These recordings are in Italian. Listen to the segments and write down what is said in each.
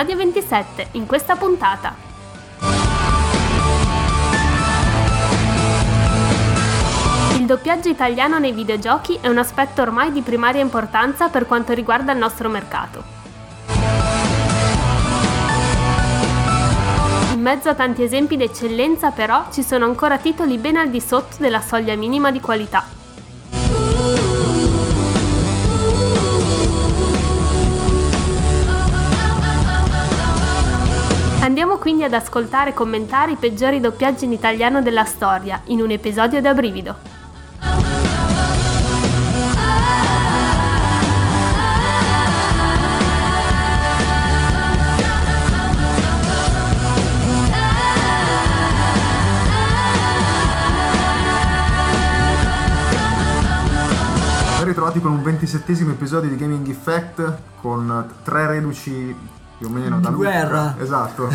episodio 27, in questa puntata. Il doppiaggio italiano nei videogiochi è un aspetto ormai di primaria importanza per quanto riguarda il nostro mercato. In mezzo a tanti esempi d'eccellenza però ci sono ancora titoli ben al di sotto della soglia minima di qualità. Quindi ad ascoltare e commentare i peggiori doppiaggi in italiano della storia, in un episodio da brivido. Ritrovati con un ventisettesimo episodio di Gaming Effect con tre reduci più o meno da guerra. Esatto,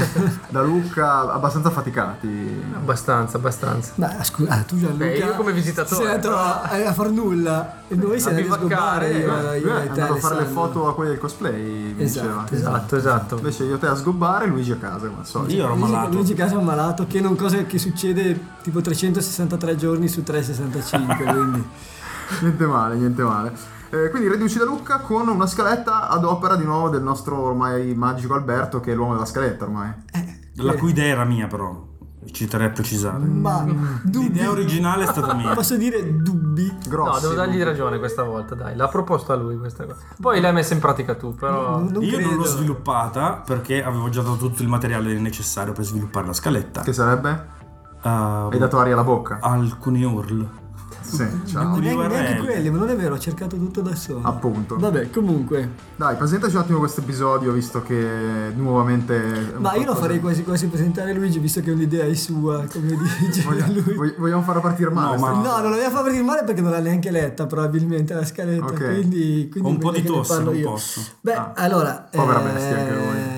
da Luca abbastanza faticati. Abbastanza, abbastanza. Ma scusa, ah, tu Gianluca Beh, io come visitatore, sei andato a, a far nulla e noi siamo A andati a sgobbare io, io è e te andato a fare le foto a quelli del cosplay, mi Esatto, diceva. Esatto, esatto. Invece io te a sgobbare, Luigi a casa, come al solito. Io ero malato. Luigi Casa è un malato che non cosa che succede tipo 363 giorni su 365 quindi Niente male, niente male. Eh, quindi reduci da Lucca con una scaletta ad opera di nuovo del nostro ormai magico Alberto, che è l'uomo della scaletta ormai. La cui idea era mia, però. Ci terrei a precisare. ma dubbi L'idea originale è stata mia. posso dire dubbi No, Grossi. devo dargli ragione questa volta, dai. L'ha proposto a lui questa cosa. Poi l'hai messa in pratica tu, però... non Io non l'ho credo. sviluppata perché avevo già dato tutto il materiale necessario per sviluppare la scaletta. Che sarebbe? Uh, Hai dato aria alla bocca? alcuni URL. Sì, ciao. Ma neanche, neanche quelli, ma non è vero, ho cercato tutto da solo. Appunto. Vabbè, comunque. Dai, presentaci un attimo questo episodio, visto che nuovamente... Ma io lo farei quasi quasi presentare Luigi, visto che un'idea è sua, come dice Vogliamo, lui. vog- vogliamo farla partire male? No, ma- No, non la vogliamo far partire male perché non l'ha neanche letta probabilmente la scaletta, Ok. quindi, quindi un po' di tosse, non io. posso. Beh, Ah, allora, povera bestia anche eh,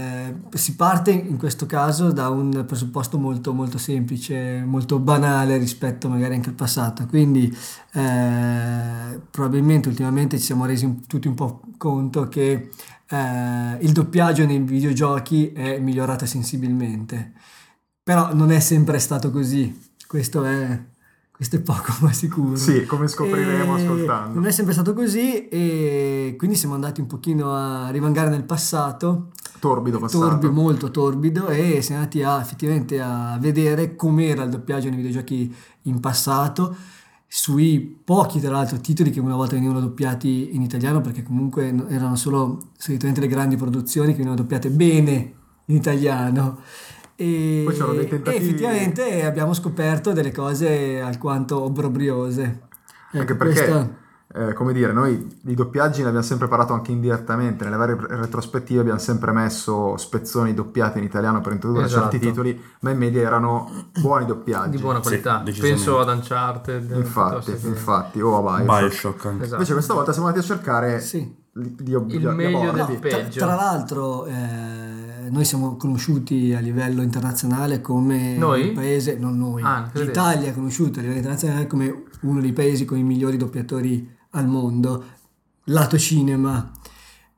si parte in questo caso da un presupposto molto molto semplice, molto banale rispetto magari anche al passato, quindi eh, probabilmente ultimamente ci siamo resi tutti un po' conto che eh, il doppiaggio nei videogiochi è migliorato sensibilmente, però non è sempre stato così, questo è, questo è poco ma sicuro. Sì, come scopriremo E ascoltando. Non è sempre stato così e quindi siamo andati un pochino a rivangare nel passato, Torbido passato. torbido, molto torbido e siamo andati a, effettivamente a vedere com'era il doppiaggio nei videogiochi in passato sui pochi tra l'altro titoli che una volta venivano doppiati in italiano perché comunque no- erano solo solitamente le grandi produzioni che venivano doppiate bene in italiano e, Poi c'erano dei tentativi- e effettivamente abbiamo scoperto delle cose alquanto obbrobriose Anche Ecco, perché, questa- eh, come dire, noi di doppiaggi ne abbiamo sempre parlato anche indirettamente, nelle varie retrospettive abbiamo sempre messo spezzoni doppiati in italiano per introdurre Esatto. certi titoli, ma in media erano buoni doppiaggi. Di buona Sì, qualità. decisamente. Penso ad Uncharted. Infatti, infatti, o a Bioshock. Bioshock anche. Esatto. Invece questa volta siamo andati a cercare Sì. di, di, Il di- meglio del abordi. Tra, peggio. tra l'altro, eh, noi siamo conosciuti a livello internazionale come Noi? paese, non noi, Ah, l'Italia è conosciuta a livello internazionale come uno dei paesi con i migliori doppiatori al mondo, lato cinema.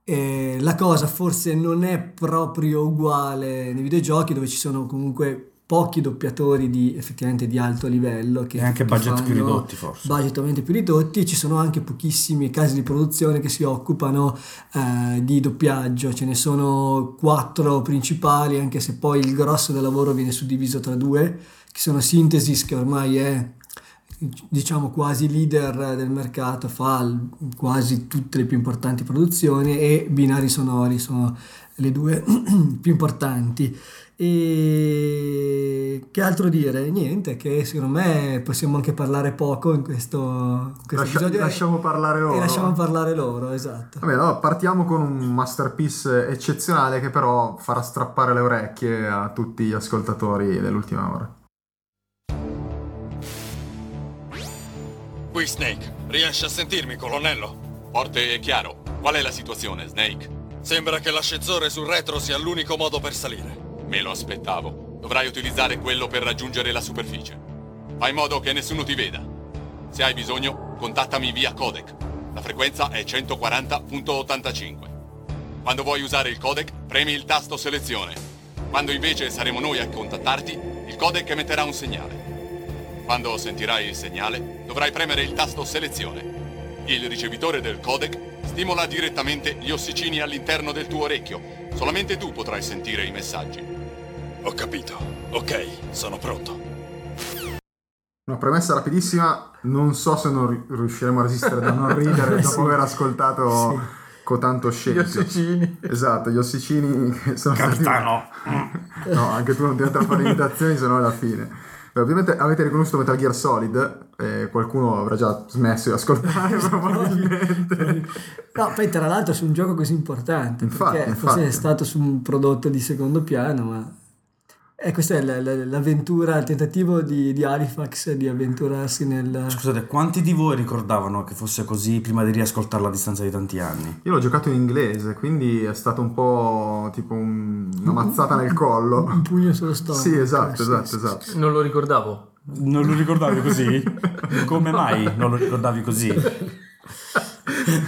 E la cosa forse non è proprio uguale nei videogiochi dove ci sono comunque pochi doppiatori di effettivamente di alto livello che E anche che budget più ridotti, forse. budget ovviamente più ridotti ci sono anche pochissimi casi di produzione che si occupano eh, di doppiaggio ce ne sono quattro principali anche se poi il grosso del lavoro viene suddiviso tra due che sono Synthesis che ormai è diciamo quasi leader del mercato fa quasi tutte le più importanti produzioni e binari sonori sono le due più importanti e che altro dire? Niente, che secondo me possiamo anche parlare poco in questo, in questo Lascia- episodio. lasciamo parlare loro. E lasciamo parlare loro, esatto. Vabbè, allora partiamo con un masterpiece eccezionale che però farà strappare le orecchie a tutti gli ascoltatori dell'ultima ora. Qui Snake, riesci a sentirmi, colonnello? Forte e chiaro. Qual è la situazione, Snake? Sembra che l'ascensore sul retro sia l'unico modo per salire. Me lo aspettavo. Dovrai utilizzare quello per raggiungere la superficie. Fai in modo che nessuno ti veda. Se hai bisogno, contattami via codec. La frequenza è 140.85. Quando vuoi usare il codec, premi il tasto selezione. Quando invece saremo noi a contattarti, il codec emetterà un segnale. Quando sentirai il segnale, dovrai premere il tasto selezione. Il ricevitore del codec stimola direttamente gli ossicini all'interno del tuo orecchio. Solamente tu potrai sentire i messaggi. Ho capito. Ok, sono pronto. Una premessa rapidissima, non so se non ri- riusciremo a resistere da non ridere dopo aver ascoltato con tanto Gli scempio. ossicini. Esatto, gli ossicini che sono stati... Capitano. No, anche tu non devi andare a fare imitazioni, se no alla fine. Beh, ovviamente avete riconosciuto Metal Gear Solid, eh, qualcuno avrà già smesso di ascoltare probabilmente. No, poi tra l'altro su un gioco così importante, Infatti, perché infatti. forse è stato su un prodotto di secondo piano, ma... E questa è la- la- l'avventura, il tentativo di, di Halifax di avventurarsi nel... Scusate, quanti di voi ricordavano che fosse così prima di riascoltarlo a distanza di tanti anni? Io l'ho giocato in inglese, quindi è stato un po' tipo un- una mazzata nel collo. Un pugno sullo stomaco. Sì, esatto, Eh, sì, esatto, sì, esatto. Non lo ricordavo. Non lo ricordavi così? Come mai non lo ricordavi così?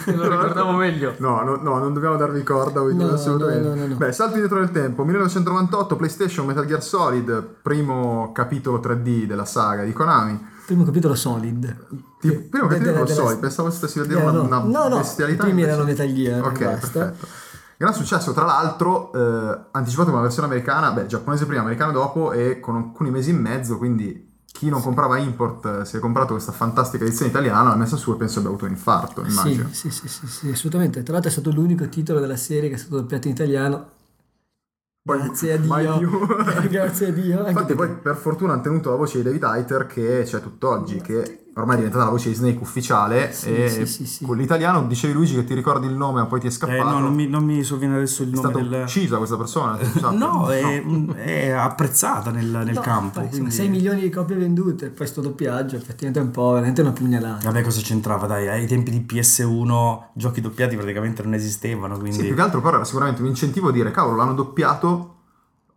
Lo ricordavo meglio. No, no, no, non dobbiamo darvi corda voi No, assolutamente. no, no, no, no. Beh, salto indietro nel tempo, 1998, PlayStation, Metal Gear Solid, primo capitolo 3D della saga di Konami. Primo capitolo Solid. Ti- primo De- capitolo della- Solid, pensavo stessi a dire Eh, una, no. una No, no, bestialità. i primi erano Metal Gear, Ok, perfetto. Gran successo, tra l'altro, eh, anticipato con una versione americana, beh, giapponese prima, americana dopo e con alcuni mesi in mezzo, quindi chi non comprava import eh, si è comprato questa fantastica edizione italiana, l'ha messa su e penso abbia avuto un infarto, immagino. Sì, sì, sì, sì, assolutamente. Tra l'altro è stato l'unico titolo della serie che è stato doppiato in italiano. Grazie a Dio. Grazie a Dio. Infatti, poi per fortuna hanno tenuto la voce di David Hayter che c'è tutt'oggi, che ormai è diventata la voce di Snake ufficiale. Sì, e sì, sì, sì. con l'italiano dicevi Luigi che ti ricordi il nome, ma poi ti è Eh, scappato. no, non mi, non mi sovviene adesso il è nome stata del... uccisa questa persona. tu sappia. No, è, è apprezzata nel, nel No, campo. poi, quindi- 6 milioni di copie vendute, poi sto doppiaggio, effettivamente è un po' veramente una pugnalata. Vabbè, cosa c'entrava? Dai, ai tempi di PS1 giochi doppiati praticamente non esistevano, Sì, quindi... più che altro però era sicuramente un incentivo a dire cavolo l'hanno doppiato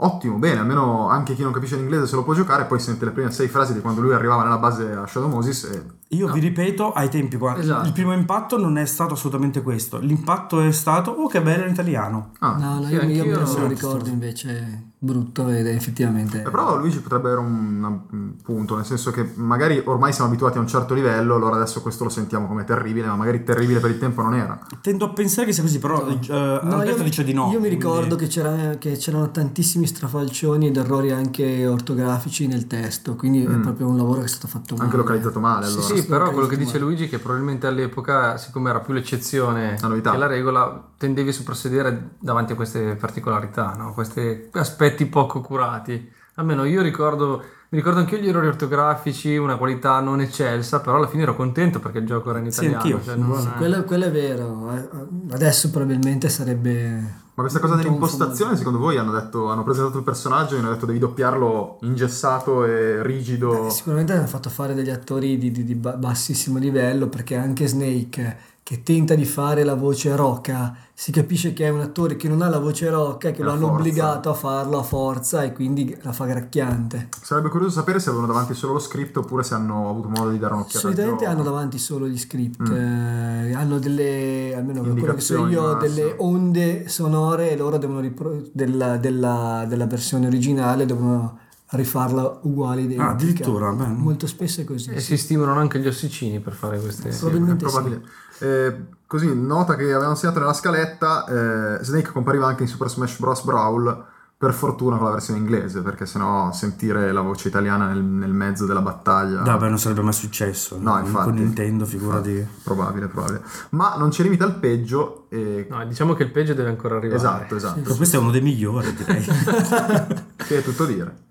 ottimo bene almeno anche chi non capisce l'inglese se lo può giocare poi sente le prime sei frasi di quando lui arrivava nella base a Shadow Moses e Io vi ripeto, ai tempi, qua, Esatto. il primo impatto non è stato assolutamente questo. L'impatto è stato, oh che bello in italiano. ah, No, no, Sì, io, io me lo non- ricordo invece brutto ed è effettivamente... Eh, però Luigi potrebbe avere un, un punto nel senso che magari ormai siamo abituati a un certo livello allora adesso questo lo sentiamo come terribile ma magari terribile per il tempo non era Tendo a pensare che sia così, però eh, No, Alberto io, dice di no. io mi quindi- ricordo che, c'era- che c'erano tantissimi strafalcioni ed errori anche ortografici nel testo, quindi è proprio un lavoro che è stato fatto male. anche localizzato male allora Sì, sì, però quello che dice Luigi è che probabilmente all'epoca, siccome era più l'eccezione La che la regola, tendevi a soprassedere davanti a queste particolarità, no? questi aspetti poco curati. Almeno io ricordo, mi ricordo anche io gli errori ortografici, una qualità non eccelsa, però alla fine ero contento perché il gioco era in Sì, italiano. anch'io. cioè non- Sì, quello, quello è vero. eh, Adesso probabilmente sarebbe. ma questa cosa dell'impostazione secondo voi hanno detto hanno presentato il personaggio e hanno detto devi doppiarlo ingessato e rigido Eh, Sicuramente hanno fatto fare degli attori di, di- di ba- bassissimo livello perché anche Snake che tenta di fare la voce roca si capisce che è un attore che non ha la voce roca e che E lo hanno forza. obbligato a farlo a forza e quindi la fa gracchiante. sarebbe curioso sapere se avevano davanti solo lo script oppure se hanno avuto modo di dare un'occhiata Solitamente hanno davanti solo gli script, eh, hanno delle, almeno quello che so io, delle onde sonore e loro devono ripro- della, della- della versione originale devono rifarla uguale. identica. addirittura, beh. Molto spesso è così. E sì. si stimolano anche gli ossicini per fare queste... Sì, Probabilmente è probabile. Eh, così, nota che avevamo segnato nella scaletta, eh, Snake compariva anche in Super Smash Bros. Brawl, per fortuna con la versione inglese, perché sennò sentire la voce italiana nel, nel mezzo della battaglia... Vabbè, non sarebbe mai successo. No, infatti. Con Nintendo, figurati. Infatti, Probabile, probabile. Ma non ci limita al peggio. E... No, diciamo che il peggio deve ancora arrivare. esatto, esatto. Però questo è uno dei migliori, direi. Che è tutto dire.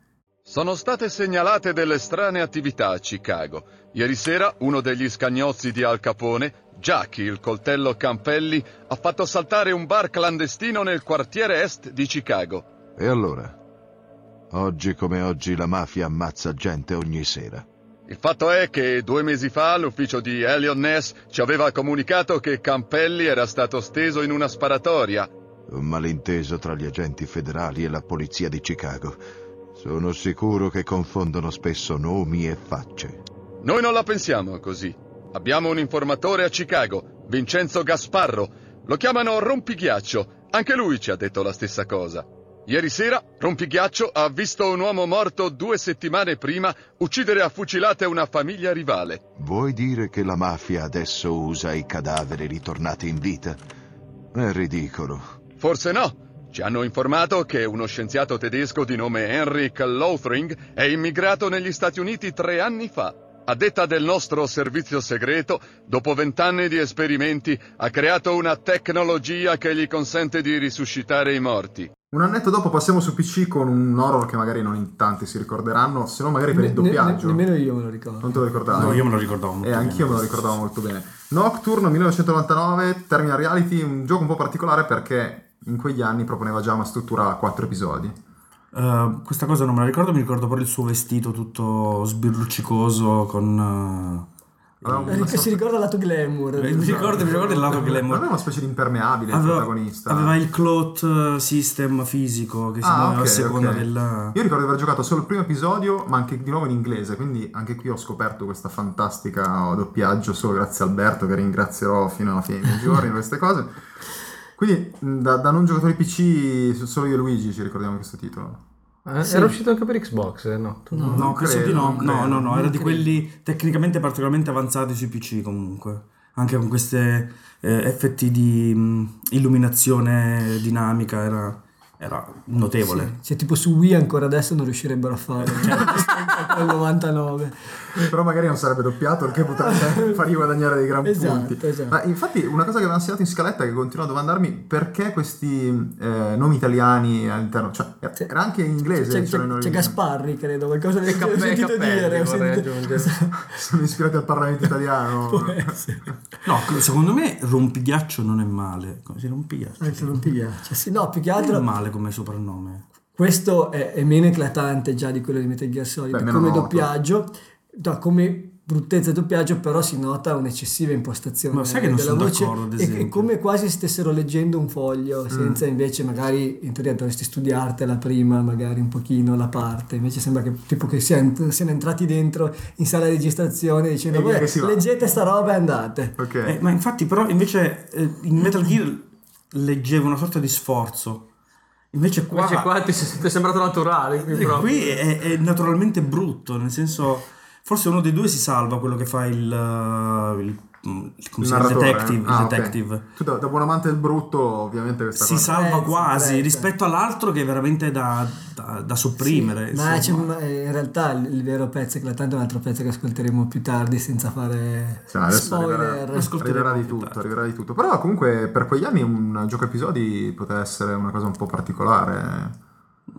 Sono state segnalate delle strane attività a Chicago. Ieri sera uno degli scagnozzi di Al Capone, Jackie il coltello Campelli, ha fatto saltare un bar clandestino nel quartiere est di Chicago. E allora? Oggi come oggi la mafia ammazza gente ogni sera. Il fatto è che due mesi fa l'ufficio di Elliot Ness ci aveva comunicato che Campelli era stato steso in una sparatoria. Un malinteso tra gli agenti federali e la polizia di Chicago. Sono sicuro che confondono spesso nomi e facce. Noi non la pensiamo così. Abbiamo un informatore a Chicago, Vincenzo Gasparro. Lo chiamano Rompighiaccio Anche lui ci ha detto la stessa cosa. Ieri sera, Rompighiaccio ha visto un uomo morto due settimane prima uccidere a fucilate una famiglia rivale. Vuoi dire che la mafia adesso usa i cadaveri ritornati in vita? È ridicolo. Forse no. Ci hanno informato che uno scienziato tedesco di nome Henrik Lothring è immigrato negli Stati Uniti tre anni fa. A detta del nostro servizio segreto, dopo vent'anni di esperimenti, ha creato una tecnologia che gli consente di risuscitare i morti. Un annetto dopo passiamo su PC con un horror che magari non in tanti si ricorderanno, se no magari per il Ne- ne- doppiaggio. nemmeno io me lo ricordo. Non te lo ricordavi? No, io me lo ricordavo molto E anch'io bene. me lo ricordavo molto bene. Nocturne 1999, Terminal Reality, un gioco un po' particolare perché in quegli anni proponeva già una struttura a quattro episodi. Eh, questa cosa non me la ricordo, mi ricordo però il suo vestito tutto sbirluccicoso con... Aveva Eh, una che si ricorda il lato glamour. eh, mi ricordo, mi ricordo il lato glamour. Aveva una specie di impermeabile il Aveva, protagonista. aveva il cloth eh, system fisico che si Ah, muoveva ok, a seconda ok. del... Io ricordo di aver giocato solo il primo episodio, ma anche di nuovo in inglese, quindi anche qui ho scoperto questa fantastica doppiaggio solo grazie a Alberto, che ringrazierò fino alla fine dei giorni per queste cose. Quindi da, da non giocatori PC, solo io e Luigi ci ricordiamo questo titolo. Eh, Sì. Era uscito anche per Xbox, eh, no? No, Non penso credo, di no. No, no, no, era di quelli tecnicamente particolarmente avanzati sui PC comunque. Anche con questi effetti di mh, illuminazione dinamica era, era notevole. Cioè, tipo su Wii ancora adesso non riuscirebbero a fare. Cioè, nel 99. Però magari non sarebbe doppiato, il che potrebbe fargli guadagnare dei gran Esatto, punti. esatto. Ma infatti una cosa che avevano segnato in scaletta che continuo a domandarmi perché questi eh, nomi italiani all'interno, cioè C'è- era anche in inglese. C'è, c'erano c'è, c'è Gasparri, credo, qualcosa del E Cappe- ho sentito Cappelli, dire. ho sentito-. Sono ispirati al Parlamento italiano. No, secondo me rompighiaccio non è male. Come si rompighiaccio? Anche non ti piace. Sì, no, più che Non è altro male come soprannome. Questo è, è meno eclatante già di quello di Metal Gear Solid Beh, come noto. doppiaggio, no, come bruttezza doppiaggio però si nota un'eccessiva impostazione Ma sai che non della sono voce d'accordo, ad esempio. come quasi stessero leggendo un foglio senza invece magari in teoria dovresti studiartela prima magari un pochino la parte invece sembra che tipo che siano, siano entrati dentro in sala di registrazione dicendo E via "Vabbè, che si va." leggete sta roba e andate Ok. Eh, ma infatti però invece eh, in Metal Gear leggevo una sorta di sforzo. Invece qua, Invece qua ti, ti è sembrato naturale. Qui e proprio. qui è, è naturalmente brutto, nel senso forse uno dei due si salva, quello che fa il, il, il- come si chiama? Detective. eh? Ah, detective. Tu da, da buon amante del brutto, ovviamente questa Si cosa. salva Prezza, quasi prezza. rispetto all'altro che è veramente da, da- da sopprimere. ma c'è- insomma. ma in realtà il, il vero pezzo eclatante è un altro pezzo che ascolteremo più tardi senza fare Sì, spoiler arriverà, di tutto, arriverà di tutto. Però comunque per quegli anni un gioco episodi poteva essere una cosa un po' particolare.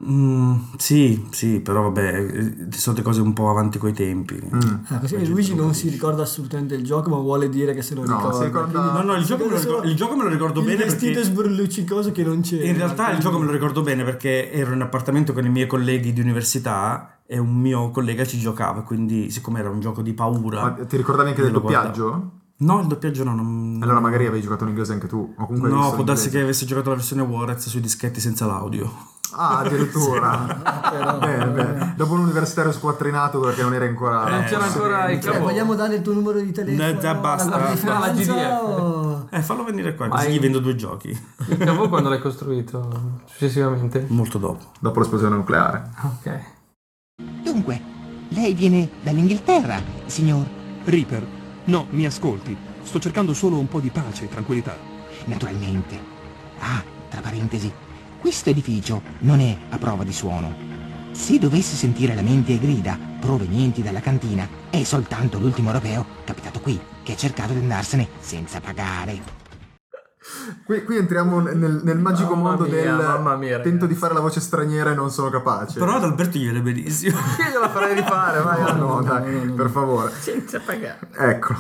Mm, sì, sì, però vabbè, eh, sono delle cose un po' avanti coi tempi. Mm. Ah, così Luigi non si ricorda assolutamente del gioco, ma vuole dire che se lo No, ricorda. ricorda- Quindi- No, no, il gioco me lo solo ricordo- il gioco me lo ricordo il bene vestito perché- sburluccicoso che non c'era. In realtà il gioco me lo ricordo bene perché ero in appartamento con i miei colleghi di università e un mio collega ci giocava, quindi siccome era un gioco di paura... Ma ti ricordavi anche del doppiaggio? No, il doppiaggio no, non... Allora magari avevi giocato in inglese anche tu. O comunque No, può darsi che avessi giocato la versione Warez sui dischetti senza l'audio. Ah, addirittura. Però- bene, bene. Dopo un universitario squattrinato perché non era ancora... Eh, non c'era ancora il Cioè, cavo. vogliamo dare il tuo numero di telefono? No, già basta. GDF. o- Eh, fallo venire qua, così gli vendo due giochi. Il cavo quando l'hai costruito? Successivamente? Molto dopo. Dopo l'esplosione nucleare. Ok. Dunque, lei viene dall'Inghilterra, signor? Reaper, no, mi ascolti. Sto cercando solo un po' di pace e tranquillità. Naturalmente. Ah, tra parentesi, questo edificio non è a prova di suono. Se dovessi sentire lamenti e grida provenienti dalla cantina, è soltanto l'ultimo europeo capitato qui, che ha cercato di andarsene senza pagare. Qui, qui entriamo nel, nel magico Mamma mondo mia, del... mamma mia, ragazzi. tento di fare la voce straniera e non sono capace. Però ad Alberto gli viene benissimo. Io gliela farei rifare, vai. No, no. no, dai, per favore. Senza pagare. Ecco,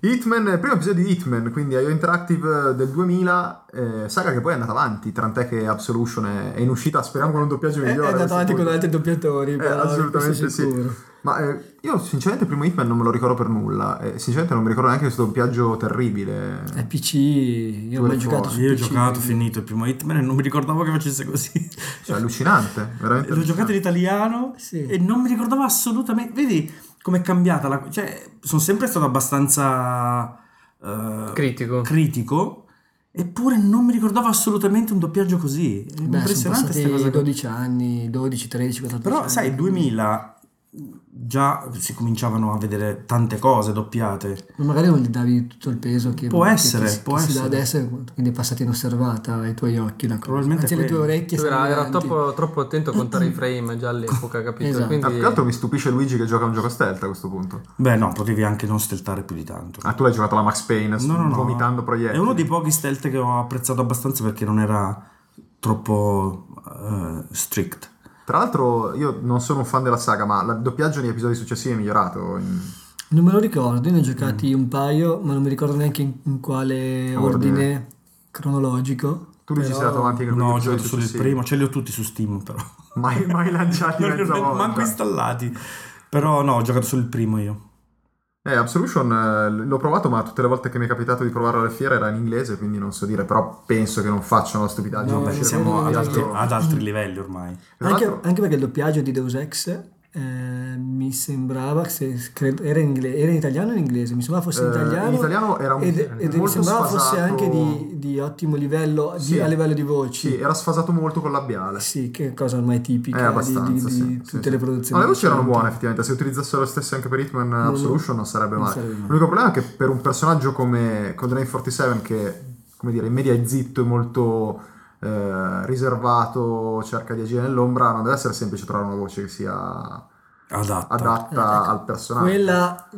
Hitman, primo episodio di Hitman, quindi IO Interactive del 2000, eh, saga che poi è andata avanti, tant'è che Absolution è, è in uscita, speriamo con un doppiaggio migliore. è andato avanti sicuro. con altri doppiatori. Eh, però, assolutamente sì. sicuro. Ma eh, io sinceramente il primo Hitman non me lo ricordo per nulla, e sinceramente non mi ricordo neanche questo doppiaggio terribile. È PC, io ho giocato su Io ho PC, giocato, finito il primo Hitman e non mi ricordavo che facesse così. Cioè, allucinante, veramente. L'ho giocato in italiano Sì. e non mi ricordavo assolutamente. Vedi com'è cambiata la. Cioè, sono sempre stato abbastanza. eh, Critico. critico. Eppure non mi ricordavo assolutamente un doppiaggio così. È Beh, impressionante questa cosa. 12 anni, 12, 13, 14 Però anni. sai, 2000 già si cominciavano a vedere tante cose doppiate. Ma magari non gli davi tutto il peso che, Può che- essere, che si- può che si dà essere. adesso, quindi è passata inosservata ai tuoi occhi la cosa. Probabilmente Anzi, le tue orecchie Era, sono era troppo, troppo attento a contare i frame già all'epoca, capito? Esatto. Ah, Quindi più che altro mi stupisce Luigi che gioca un gioco stealth a questo punto. Beh, no, potevi anche non steltare più di tanto. Ah, tu l'hai giocato alla Max Payne, No, no, no. vomitando proiettili. È uno dei pochi stealth che ho apprezzato abbastanza perché non era troppo eh, strict. Tra l'altro io non sono un fan della saga, ma il doppiaggio negli episodi successivi è migliorato. in- Non me lo ricordo, io ne ho giocati Mm. un paio, ma non mi ricordo neanche in, in quale Ordine. ordine, cronologico. Tu Però- sei andato avanti con No, ho giocato solo il primo, ce li ho tutti su Steam però. Mai, mai lanciati Non mezza li ho volta. manco installati. Però no, ho giocato solo il primo io. Eh, Absolution eh, l'ho provato, ma tutte le volte che mi è capitato di provarlo alle fiere era in inglese, quindi non so dire, però penso che non facciano la stupidaggine. No, Beh, uscire siamo ad altri, ad altri livelli ormai. Anche, anche perché il doppiaggio di Deus Ex eh, mi sembrava che se- credo- era, in era in italiano o in inglese? Mi sembrava fosse in Eh, italiano. in italiano era un- ed, ed mi molto sembrava fosse sfasato. anche di, di ottimo livello di- Sì. a livello di voci. Sì, era sfasato molto con labiale. Sì, che cosa ormai tipica Eh, di- di, di sì, tutte sì, le produzioni. No, le voci erano buone effettivamente, se utilizzassero le stesse anche per Hitman No, no, Absolution non sarebbe non male. sarebbe male. L'unico problema è che per un personaggio come Codename 47 che, come dire, in media è zitto e molto eh, riservato, cerca di agire nell'ombra, non deve essere semplice trovare una voce che sia Adatta. adatta al personaggio. Quella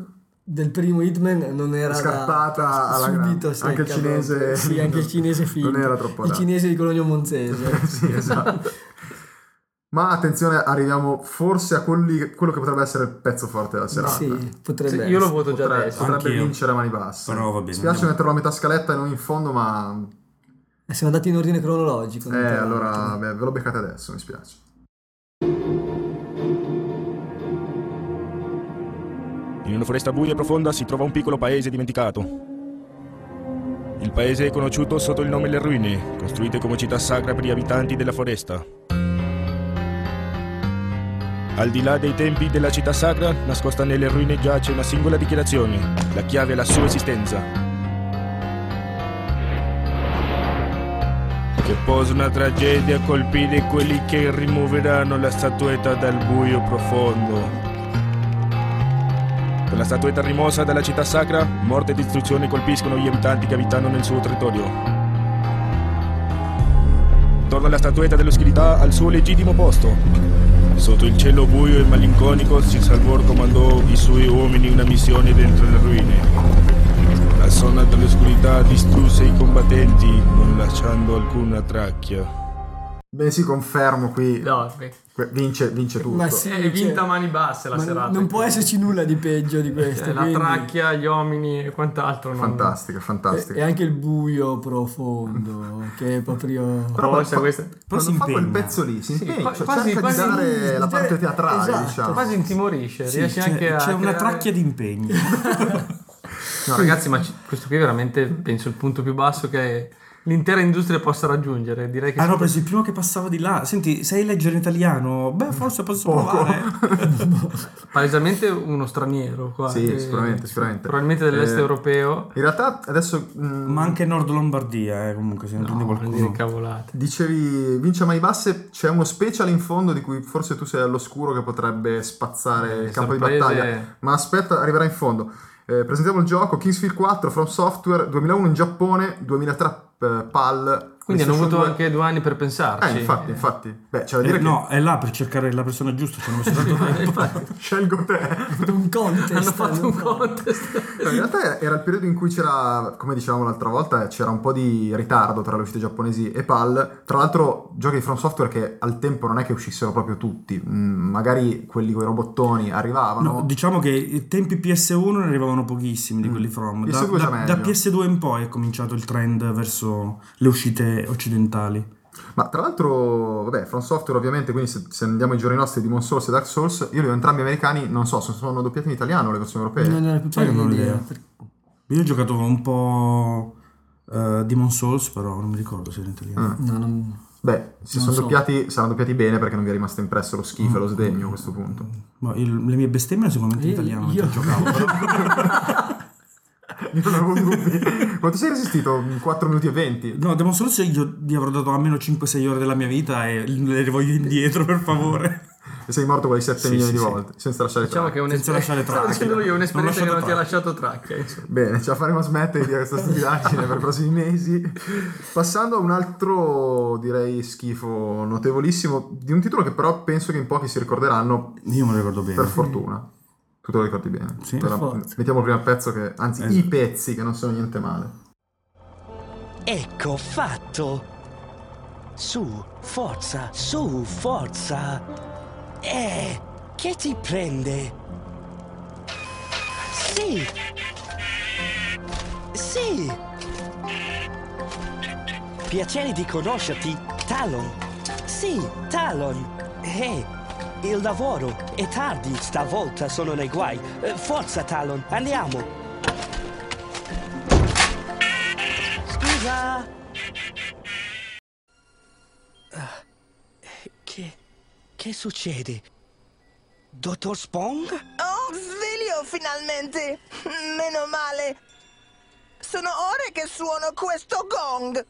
del primo Hitman non era da- Scartata alla subito secca Anche il cinese-. Sì, anche il cinese figo. Non era troppo Il cinese di Cologno Monzese. sì, esatto. Ma attenzione, arriviamo forse a quelli- quello che potrebbe essere il pezzo forte della serata. sì, potrebbe Sì, io lo voto già Potrebbe, adesso. potrebbe Anch'io. vincere a mani basse. Però va bene, Mi spiace metterlo a metà scaletta e non in fondo, ma Eh, Siamo andati in ordine cronologico. eh, allora beh, ve lo beccate adesso, mi spiace. In una foresta buia e profonda si trova un piccolo paese dimenticato. Il paese è conosciuto sotto il nome Le Ruine, costruite come città sacra per gli abitanti della foresta. Al di là dei tempi della città sacra, nascosta nelle ruine giace una singola dichiarazione, la chiave alla sua esistenza. Che posa una tragedia a colpire quelli che rimuoveranno la statuetta dal buio profondo. Per la statuetta rimossa dalla città sacra, morte e distruzione colpiscono gli abitanti che abitano nel suo territorio. Torna la statuetta dell'oscurità al suo legittimo posto. Sotto il cielo buio e malinconico, Salvor comandò i suoi uomini una missione dentro le ruine. La zona dell'oscurità distrusse i combattenti, non lasciando alcuna tracchia. Beh, sì, confermo qui. No, Vince, vince tutto. Ma sì, è vinta cioè, a mani basse la ma serata. non può esserci nulla di peggio di questo. Eh, la quindi- tracchia, gli uomini e quant'altro. non- Fantastica, E, fantastica. e anche il buio profondo, che è proprio... Però Forse fa- questa- Però si fa quel pezzo lì, si Sì, impegna, cioè, quasi- cerca quasi- di dare la parte teatrale, Esatto. diciamo. Quasi intimorisce, Sì, riesci c'è, anche a. c'è una creare- tracchia di impegno. No, ragazzi, ma questo qui è veramente, penso, il punto più basso che l'intera industria possa raggiungere. Direi che Ah sì. no, preso il primo che passava di là. Senti, sai leggere in italiano? Beh, forse posso Poco. provare. palesemente uno straniero qua. Sì, che- sicuramente, sicuramente. Probabilmente dell'est Eh, europeo. In realtà adesso mm, Ma anche Nord Lombardia, eh, comunque, se ne prendi No, dire qualcuno. cavolate. dicevi vince a mani basse, c'è uno special in fondo di cui forse tu sei all'oscuro che potrebbe spazzare il campo di battaglia. Ma aspetta, arriverà in fondo. Eh, presentiamo il gioco Kingsfield 4 From Software 2001 in Giappone, 2003 eh, PAL. Quindi hanno avuto 2. anche due anni per pensarci. Eh, infatti, infatti. Beh, c'è da Eh, dire no, è là per cercare la persona giusta, ci hanno messo tanto tempo. che scelgo te. un contest. Hanno fatto un contest. No, in realtà era il periodo in cui c'era, come dicevamo l'altra volta, c'era un po' di ritardo tra le uscite giapponesi e PAL. Tra l'altro, giochi di From Software che al tempo non è che uscissero proprio tutti, Mm, magari quelli con i robottoni arrivavano. No, diciamo che i tempi PS1 ne arrivavano pochissimi di quelli from. Da, PS2 già da- meglio. da PS2 in poi è cominciato il trend verso le uscite occidentali. Ma tra l'altro, vabbè, From Software ovviamente, quindi se, se andiamo ai giorni nostri, Demon Souls e Dark Souls, io li ho entrambi americani, non so, se sono doppiati in italiano le versioni europee. Non ho più Sai che non ho idea. Io ho giocato un po' eh, Demon Souls, però non mi ricordo se era in italiano. No, non- Beh, se Non sono so. doppiati, saranno doppiati bene perché non vi è rimasto impresso lo schifo e lo sdegno a questo punto. Ma il- le mie bestemmie sicuramente in italiano io- giocavo. però. Io non avevo dubbi. Quanto sei resistito? 4 minuti e 20? No, Demon Souls io gli avrò dato almeno 5-6 ore della mia vita e le voglio indietro, per favore. E sei morto quei 7 Sì, milioni sì, di sì. volte, senza lasciare Diciamo traccia. che è Senza lasciare un'esperienza. Stavo io, un'esperienza Non che non ti ha lasciato lasciato traccia. insomma. Bene, ce la faremo smettere di dire questa stupidaggine per i prossimi mesi. Passando a un altro, direi, schifo notevolissimo, di un titolo che però penso che in pochi si ricorderanno, Io me lo ricordo bene. per fortuna. Tu te lo ricordi bene. Sì. Forza. mettiamo prima il pezzo che, anzi, Esatto. i pezzi che non sono niente male. Ecco fatto. Su, forza, su, forza. Eh, che ti prende? Sì. Sì. Piacere di conoscerti, Talon. Sì, Talon. Eh, il lavoro è tardi, stavolta sono nei guai. Eh, Forza, Talon, andiamo. Scusa. Ah, Che... che succede? Dottor Spong? Oh, sveglio finalmente! Meno male! Sono ore che suono questo gong!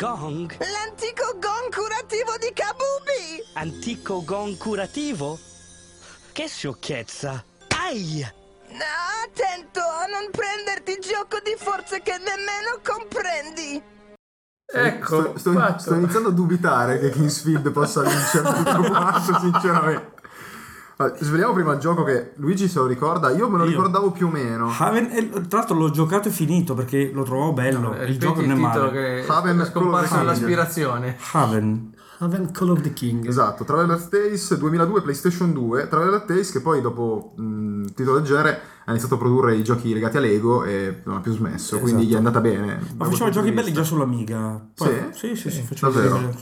Gong? L'antico gong curativo di Kabubi! Antico gong curativo? Che sciocchezza! Ai! Ah, Attento a non prenderti gioco di forze che nemmeno comprendi! Ecco, sto, sto- fatto. sto iniziando a dubitare che Kingsfield possa vincere tutto quanto, sinceramente. Ma Sveliamo prima il gioco che Luigi se lo ricorda, io me lo Io. ricordavo più o meno. Haven, e, tra l'altro l'ho giocato e finito perché lo trovavo bello. Eh, il gioco non è male. che Haven è scomparso nell'aspirazione. Haven. Haven Call of the King. Esatto, Traveler Tales 2002 PlayStation 2, Traveler Tales che poi dopo mh, titolo del genere ha iniziato a produrre i giochi legati a Lego e non ha più smesso, quindi gli è andata bene. Ma faceva giochi belli già sull'Amiga. Poi- Sì? Sì, sì, sì, faceva Davvero?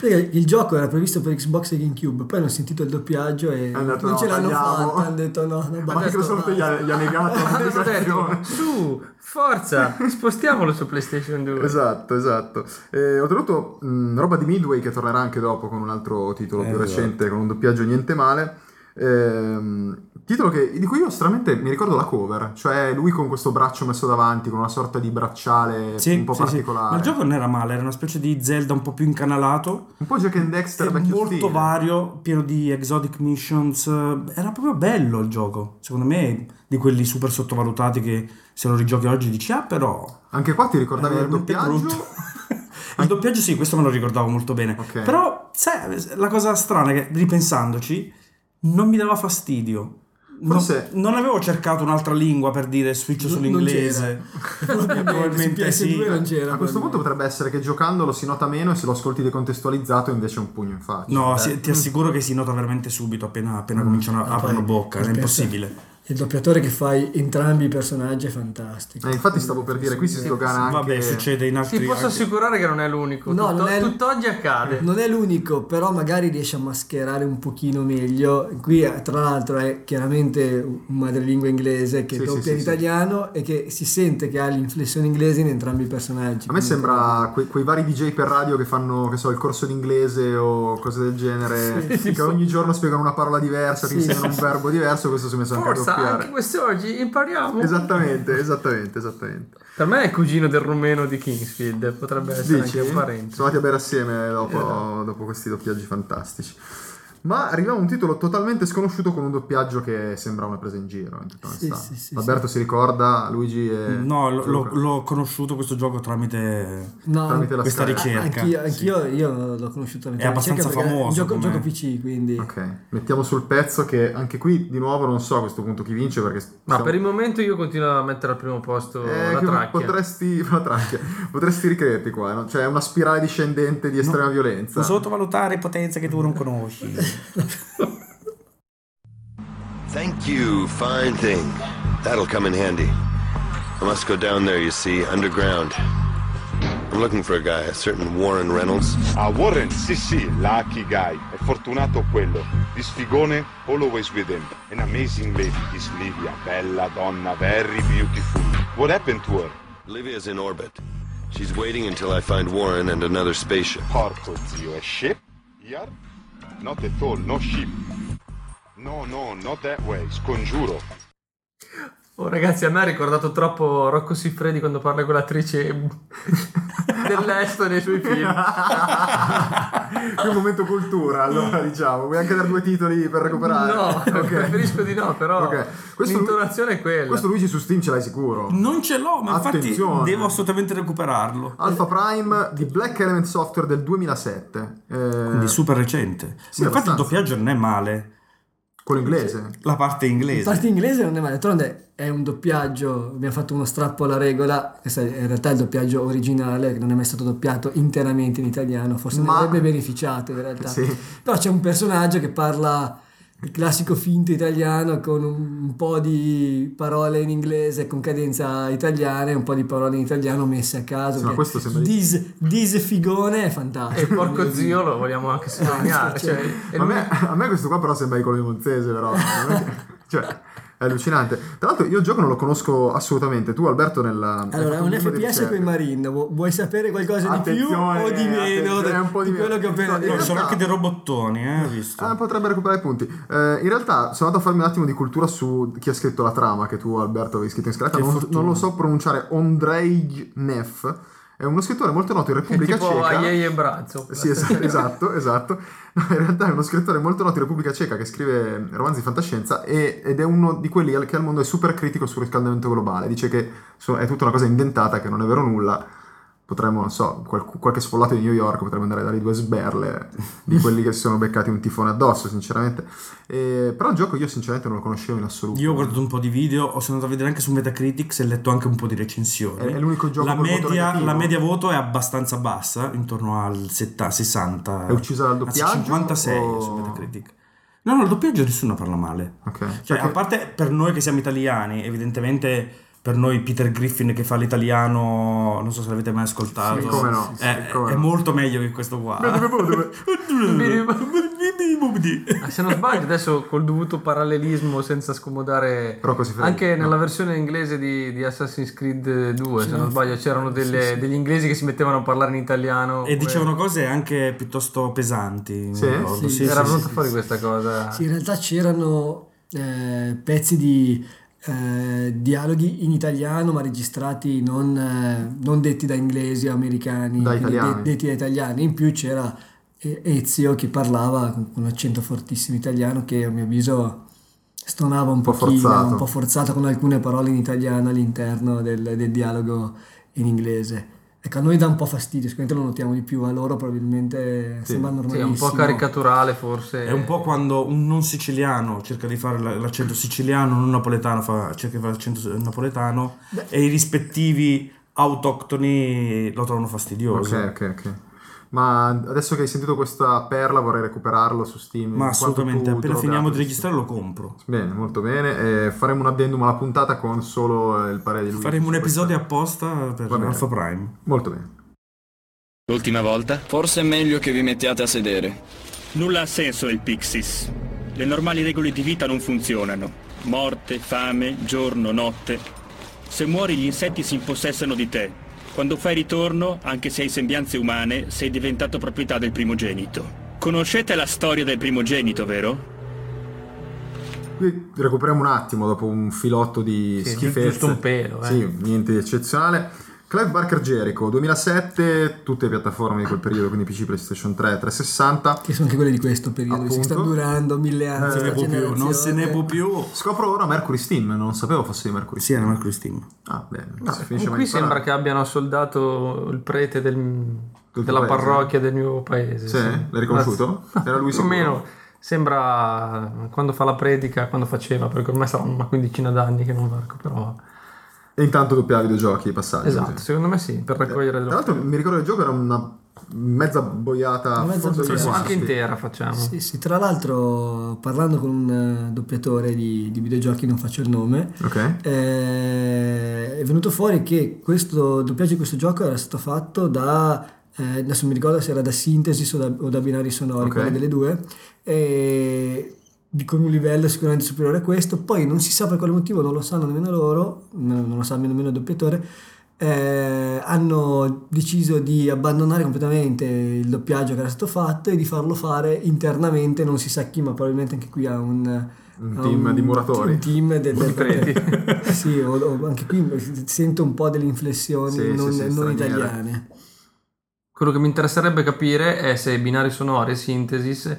il gioco era previsto per Xbox e GameCube, poi hanno sentito il doppiaggio e detto, non no, ce l'hanno fatta. Hanno detto no, no, Ma basta. Microsoft gli ha, gli ha negato la su, forza, spostiamolo su PlayStation 2. Esatto, esatto. Eh, ho tenuto mh, roba di Midway che tornerà anche dopo con un altro titolo più Esatto. recente, con un doppiaggio niente male. Ehm, titolo che- di cui io stranamente mi ricordo la cover, cioè lui con questo braccio messo davanti, con una sorta di bracciale Sì, un po' sì, sì. particolare. Ma il gioco non era male, era una specie di Zelda un po' più incanalato. Un po' Jack and Dexter vecchio molto stile. vario, pieno di exotic missions. Era proprio bello il gioco. Secondo me, di quelli super sottovalutati che se lo rigiochi oggi dici, ah, però. Anche qua ti ricordavi il veramente doppiaggio? brutto. Il doppiaggio sì, questo me lo ricordavo molto bene. Ok. Però, sai, la cosa strana è che ripensandoci, non mi dava fastidio. Non- Forse- Non, avevo cercato un'altra lingua per dire switch Non- sull'inglese. Probabilmente, PS2 non c'era. A questo punto potrebbe essere che giocandolo si nota meno e se lo ascolti decontestualizzato invece è un pugno in faccia. No, Eh. sì, ti assicuro che si nota veramente subito appena, Mm. appena cominciano a Ah, aprono bocca, è impossibile. Il doppiatore che fa entrambi i personaggi è fantastico. Eh, infatti stavo per dire, qui si slogana anche... Vabbè, succede in altri Ti posso anche- assicurare che non è l'unico. No, Tutto- non è- Tutt'oggi accade. Non è l'unico, però magari riesce a mascherare un pochino meglio. Qui, eh, tra l'altro, è chiaramente un madrelingua inglese che Sì, doppia sì, in sì, italiano e che si sente che ha l'inflessione inglese in entrambi i personaggi. A me sembra que- quei vari DJ per radio che fanno, che so, il corso d'inglese o cose del genere, che ogni giorno spiegano una parola diversa, Sì. insegnano un verbo diverso, questo si è messo anche a Doppiare. anche quest'oggi impariamo. Esattamente, esattamente, esattamente. Per me è cugino del rumeno di Kingsfield, potrebbe essere Dici? anche un parente. Sono andati a bere assieme dopo, dopo questi doppiaggi fantastici. Ma arriviamo a un titolo totalmente sconosciuto con un doppiaggio che sembra una presa in giro. In tutta Sì, sì, sì, Alberto si ricorda, Luigi e... No, lo- lo- l'ho conosciuto questo gioco tramite No, tramite la questa Sky. ricerca. Anch'io, anch'io io l'ho conosciuto È abbastanza famoso Gioco, come- gioco PC, quindi Ok, mettiamo sul pezzo che anche qui di nuovo non so a questo punto chi vince perché... Ma stiamo- per il momento io continuo a mettere al primo posto Eh, la tracchia. potresti, la tracchia. potresti ricrepi qua, no? cioè è una spirale discendente di estrema violenza. Non sottovalutare potenze che tu non conosci. Thank you, fine thing. That'll come in handy. I must go down there, you see, underground. I'm looking for a guy, a certain Warren Reynolds. Ah, Warren, sì sì, lucky guy. È fortunato quello. This figone, always with him. An amazing lady, this Livia. Bella donna, very beautiful. What happened to her? Livia's in orbit. She's waiting until I find Warren and another spaceship. Porco zio, a ship? Here? Not at all, no ship. No, no, not that way, scongiuro. Oh ragazzi, a me ha ricordato troppo Rocco Siffredi quando parla con l'attrice dell'est nei suoi film. Più un momento cultura, allora diciamo. Vuoi anche dare due titoli per recuperare? No, Ok. preferisco di no, però Ok. Questo- l'intonazione è quella. Questo Luigi su Steam ce l'hai sicuro? Non ce l'ho, ma infatti Attenzione. devo assolutamente recuperarlo. Alpha Prime di Black Element Software del 2007. Eh, Quindi super recente. Sì, ma infatti il doppiaggio non è male. Quello inglese? La parte In inglese. parte inglese non è male, d'altronde è un doppiaggio, abbiamo fatto uno strappo alla regola, questo è in realtà il doppiaggio originale che non è mai stato doppiato interamente in italiano, forse Ma- ne avrebbe beneficiato in realtà. Sì. Però c'è un personaggio che parla il classico finto italiano con un, po' di parole in inglese con cadenza italiana e un po' di parole in italiano messe a caso. Ma questo sembra di- dis, dis figone è E fantastico. porco zio lo vogliamo anche sottolineare. cioè, cioè, A me, a me questo qua però sembra Icone Monzese, però. Non è che- cioè, è allucinante. Tra l'altro io il gioco non lo conosco assolutamente. Tu Alberto nella... Allora, è un di FPS con i Marine, Vu- vuoi sapere qualcosa di più o di meno attenzione, un po' di meno. quello che ho appena detto? sono anche dei robottoni, eh, visto. Ah, potrebbe recuperare punti. Eh, in realtà sono andato a farmi un attimo di cultura su chi ha scritto la trama che tu Alberto avevi scritto in scaletta. Non, non lo so pronunciare. Ondrej Neff. È uno scrittore molto noto in Repubblica tipo Ceca. Aiei e Brazzo. Sì, es- esatto, esatto. No, in realtà è uno scrittore molto noto in Repubblica Ceca che scrive romanzi di fantascienza e- ed è uno di quelli che al mondo è super critico sul riscaldamento globale. Dice che è tutta una cosa inventata, che non è vero nulla. Potremmo, non so, qual- qualche sfollato di New York potrebbe andare a dare due sberle di quelli che si sono beccati un tifone addosso, sinceramente. E- però il gioco io sinceramente non lo conoscevo in assoluto. Io ho guardato un po' di video, ho sono andato a vedere anche su Metacritic e ho letto anche un po' di recensioni. È, è l'unico gioco la, media, la media voto è abbastanza bassa, intorno al 70, 60. È uccisa dal doppiaggio 56 o- su Metacritic. No, no, il doppiaggio nessuno parla male. Ok. Cioè, Perché- a parte per noi che siamo italiani, evidentemente per noi Peter Griffin che fa l'italiano, non so se l'avete mai ascoltato, Sì, come no, è, sì, come è no. molto meglio che questo qua. Ah, Se non sbaglio, adesso col dovuto parallelismo, senza scomodare, anche No. nella versione inglese di, di Assassin's Creed 2, se Sì. non sbaglio, c'erano delle- Sì, sì. degli inglesi che si mettevano a parlare in italiano. E dicevano cose anche piuttosto pesanti. Sì? Sì, Era sì, venuta sì, fuori sì. questa cosa. Sì, in realtà c'erano eh, pezzi di eh, dialoghi in italiano ma registrati non, eh, non detti da inglesi o americani, Da italiani. de- detti da italiani. In più c'era eh, Ezio che parlava con un accento fortissimo italiano che a mio avviso stonava un, po' pochino, forzato. un po' forzato con alcune parole in italiano all'interno del, del dialogo in inglese. Ecco, a noi dà un po' fastidio, sicuramente lo notiamo di più, a loro probabilmente Sì. sembra Sì, è normalissimo. un po' caricaturale forse. È un po' quando un non siciliano cerca di fare la- l'accento siciliano, non napoletano fa, cerca di fare l'accento napoletano e i rispettivi autoctoni lo trovano fastidioso. Ok, ok, ok. Ma adesso che hai sentito questa perla vorrei recuperarlo su Steam. Ma assolutamente, appena finiamo di registrare lo compro. Bene, molto bene. E faremo un addendum alla puntata con solo il parere di lui. Faremo un episodio questa- apposta per. Alpha Prime. Molto bene. L'ultima volta? Forse è meglio che vi mettiate a sedere. Nulla ha senso il Pixis. Le normali regole di vita non funzionano. Morte, fame, giorno, notte. Se muori gli insetti si impossessano di te. Quando fai ritorno, anche se hai sembianze umane, sei diventato proprietà del primogenito. Conoscete la storia del primogenito, vero? Qui recuperiamo un attimo dopo un filotto di Sì, schifezze. giusto un pelo, eh. Sì, niente di eccezionale. Clive Barker Jericho, 2007, tutte le piattaforme di quel periodo, quindi PC, PlayStation 3, 360. Che sono anche quelle di questo periodo, che si sta Appunto. durando mille anni. Non se ne questa può più. Non se ne può più. Scopro ora Mercury Steam, non sapevo fosse di Mercury Sì, Steam. era Mercury Steam. Ah, bene. No, si finisce qui sembra che abbiano soldato il prete del- Del della paese? parrocchia del mio paese. Sì? L'hai riconosciuto? Era lui Più o sicuro? meno sembra quando fa la predica, quando faceva, perché ormai saranno una quindicina d'anni che non varco, però... E intanto doppiava videogiochi, passaggi. Esatto, così. secondo me sì, per raccogliere Tra delle l'altro mi ricordo che il gioco era una mezza boiata. Una mezza forse boiata. anche intera facciamo. Sì, sì, tra l'altro parlando con un eh, doppiatore di, di videogiochi, non faccio il nome, Ok. eh, è venuto fuori che questo doppiaggio di questo gioco era stato fatto da, eh, adesso mi ricordo se era da Synthesis o da, o da binari sonori, Ok. quelle delle due, e con un livello sicuramente superiore a questo, poi non si sa per quale motivo, non lo sanno nemmeno loro, non non lo sa nemmeno il doppiatore, eh, hanno deciso di abbandonare completamente il doppiaggio che era stato fatto e di farlo fare internamente, non si sa chi, ma probabilmente anche qui ha un... Un ha team di muratori. Un team del, preti. sì, o- o anche qui sento un po' delle inflessioni Sì, sì, non, sì, non straniere. italiane. Quello che mi interesserebbe capire è se i binari sonori e synthesis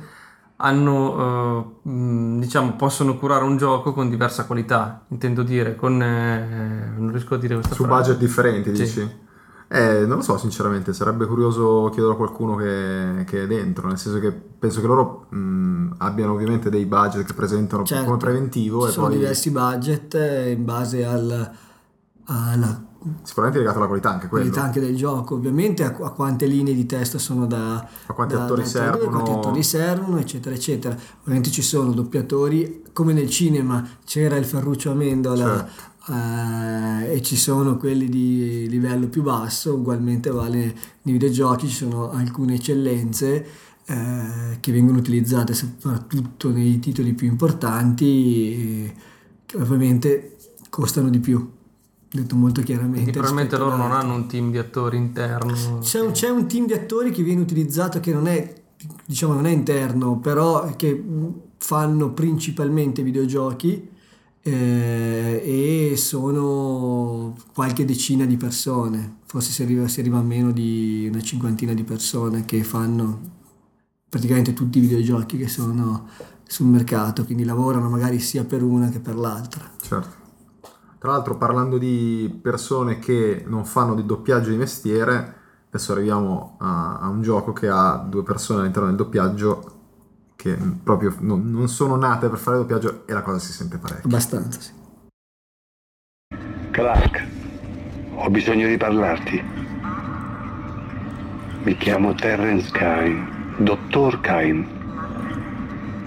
hanno, eh, mh, diciamo, possono curare un gioco con diversa qualità, intendo dire, con... eh, non riesco a dire questa Su frase. budget differenti, Sì. dici? Eh, non lo so, sinceramente, sarebbe curioso chiedere a qualcuno che, che è dentro, nel senso che penso che loro mh, abbiano ovviamente dei budget che presentano Certo. come preventivo Ci e sono poi diversi budget eh, in base al, alla sicuramente legato alla qualità anche quello. qualità anche del gioco, ovviamente a, a quante linee di testo sono da, A quanti da- attori da servono. quanti attori servono, eccetera, eccetera. Ovviamente ci sono doppiatori, come nel cinema c'era il Ferruccio Amendola Certo. eh, e ci sono quelli di livello più basso, ugualmente vale nei videogiochi, ci sono alcune eccellenze eh, che vengono utilizzate soprattutto nei titoli più importanti, eh, che ovviamente costano di più. Detto molto chiaramente. Probabilmente loro non hanno un team di attori interno. C'è un, c'è un team di attori che viene utilizzato che non è, diciamo, non è interno, però che fanno principalmente videogiochi eh, e sono qualche decina di persone, forse si arriva, si arriva a meno di una cinquantina di persone che fanno praticamente tutti i videogiochi che sono sul mercato, quindi lavorano magari sia per una che per l'altra. Certo. Tra l'altro, parlando di persone che non fanno di doppiaggio di mestiere, adesso arriviamo a, a un gioco che ha due persone all'interno del doppiaggio che proprio non, non sono nate per fare doppiaggio e la cosa si sente parecchio. Abbastanza, sì. Clark, ho bisogno di parlarti. Mi chiamo Terrence Kine, dottor Kine.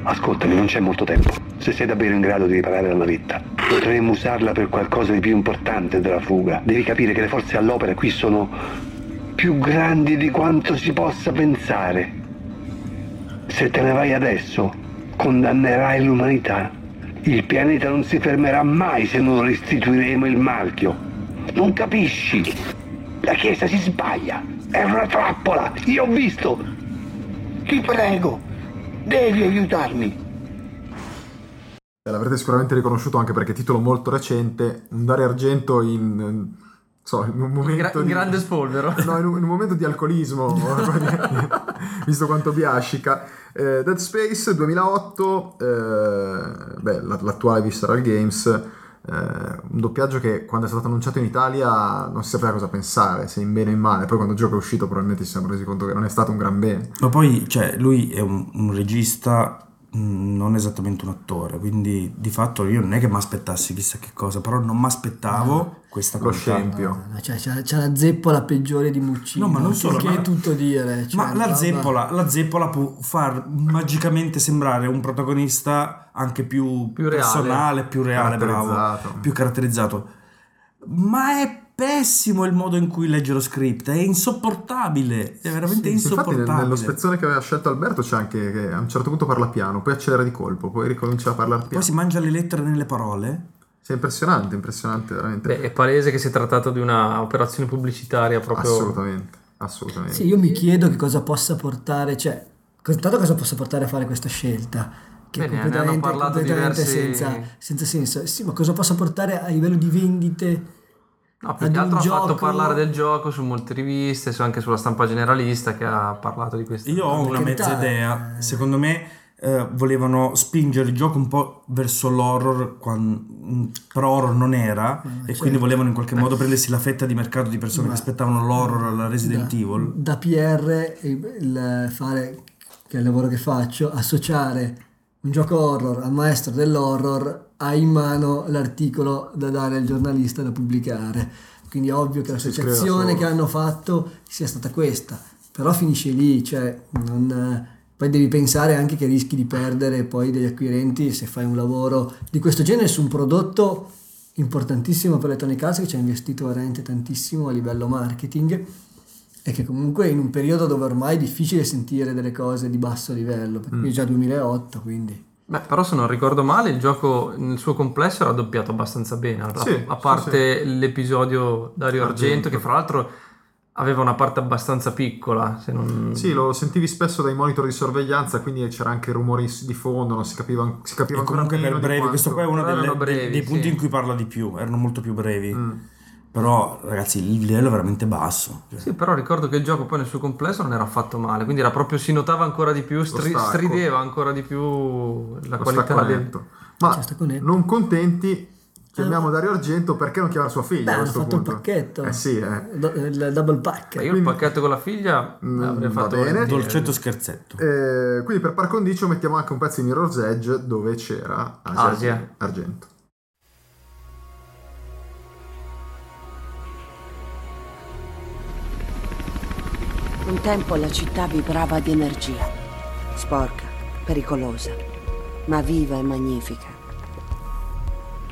Ascoltami, non c'è molto tempo. Se sei davvero in grado di riparare la navetta, potremmo usarla per qualcosa di più importante della fuga. Devi capire che le forze all'opera qui sono più grandi di quanto si possa pensare. Se te ne vai adesso, condannerai l'umanità. Il pianeta non si fermerà mai se non restituiremo il marchio. Non capisci? La Chiesa si sbaglia. È una trappola. Io ho visto. Ti prego, devi aiutarmi. L'avrete sicuramente riconosciuto anche perché titolo molto recente, un Dario Argento in, so, in un momento Gra- di... grande spolvero. No, in un, in un momento di alcolismo, visto quanto biascica. Eh, Dead Space 2008, eh, beh, la- l'attuale Visceral Games, eh, un doppiaggio che quando è stato annunciato in Italia non si sapeva cosa pensare, se in bene o in male. Poi quando il gioco è uscito probabilmente ci siamo resi conto che non è stato un gran bene. Ma poi, cioè, lui è un, un regista, mh, non esattamente un attore, quindi di fatto io non è che mi aspettassi chissà che cosa, però non mi aspettavo questa Lo qualità. scempio. Cioè, c'è, c'è la zeppola peggiore di Muccino. No, ma non che- solo, Che ma- è tutto dire. cioè, Ma la roba- zeppola, la zeppola può far magicamente sembrare un protagonista anche più, Più reale. personale, più reale, bravo, più caratterizzato. Ma è pessimo il modo in cui legge lo script, è insopportabile, è veramente Sì, infatti insopportabile. nello spezzone che aveva scelto Alberto c'è anche che a un certo punto parla piano, poi accelera di colpo, poi ricomincia a parlare piano. Poi si mangia le lettere nelle parole. Sì, è impressionante, impressionante veramente. Beh, è palese che si è trattato di una operazione pubblicitaria proprio... Assolutamente, assolutamente. Sì, io mi chiedo che cosa possa portare, cioè, tanto cosa possa portare a fare questa scelta. Che è Beh, ne- ne hanno completamente, parlato completamente diversi- senza, senza senso. Sì, ma cosa possa portare a livello di vendite? No, più che altro ha fatto gioco- parlare del gioco su molte riviste, su- anche sulla stampa generalista che ha parlato di questo. Io ho una mezza idea, secondo me eh, volevano spingere il gioco un po' verso l'horror, quan- mm, però horror non era, e certo. quindi volevano in qualche modo prendersi la fetta di mercato di persone che aspettavano l'horror alla Resident Evil. Da PR, il fare, che è il lavoro che faccio, associare un gioco horror al maestro dell'horror ha in mano l'articolo da dare al giornalista da pubblicare. Quindi è ovvio che l'associazione che hanno fatto sia stata questa. Però finisce lì, cioè non- poi devi pensare anche che rischi di perdere poi degli acquirenti se fai un lavoro di questo genere su un prodotto importantissimo per Electronic Arts che ci ha investito veramente tantissimo a livello marketing e che comunque in un periodo dove ormai è difficile sentire delle cose di basso livello, perché qui è già 2008, quindi Beh, però se non ricordo male, il gioco nel suo complesso era doppiato abbastanza bene, a- Sì, a parte sì, l'episodio Dario Argento, Argento. che fra l'altro aveva una parte abbastanza piccola, se non... Sì, lo sentivi spesso dai monitor di sorveglianza, quindi c'era anche rumori di fondo, non si capiva, si capiva E ancora comunque per di brevi, quanto- questo qua è uno delle- erano dei- brevi, dei punti sì. in cui parla di più, erano molto più brevi. Mm. Però ragazzi il livello è veramente basso. Cioè, Sì, però ricordo che il gioco poi nel suo complesso non era affatto male, quindi era proprio, si notava ancora di più, stri- strideva ancora di più la lo qualità del... Ma non contenti, chiamiamo Dario Argento perché non chiamare sua figlia Beh, a hanno questo fatto il punto? pacchetto. Eh sì, eh. Do- il double pack. Io il pacchetto con la figlia Mm, avrei va fatto bene. Dolcetto scherzetto. Eh, quindi per par condicio mettiamo anche un pezzo di Mirror's Edge dove c'era Asia, Asia. Argento. Un tempo la città vibrava di energia. Sporca, pericolosa, ma viva e magnifica.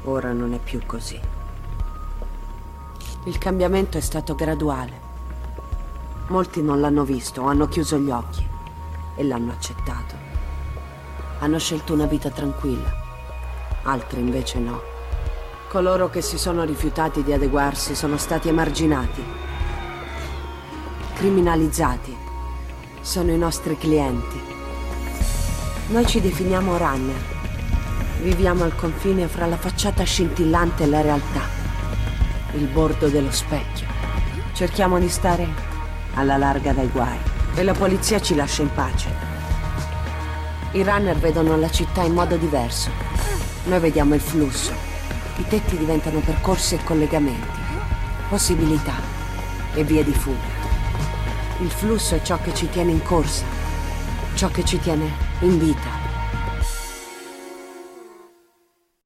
Ora non è più così. Il cambiamento è stato graduale. Molti non l'hanno visto hanno chiuso gli occhi e l'hanno accettato. Hanno scelto una vita tranquilla, altri invece no. Coloro che si sono rifiutati di adeguarsi sono stati emarginati, criminalizzati. Sono i nostri clienti. Noi ci definiamo runner. Viviamo al confine fra la facciata scintillante e la realtà. Il bordo dello specchio. Cerchiamo di stare alla larga dai guai e la polizia ci lascia in pace. I runner vedono la città in modo diverso. Noi vediamo il flusso. I tetti diventano percorsi e collegamenti, possibilità e vie di fuga. Il flusso è ciò che ci tiene in corsa, ciò che ci tiene in vita.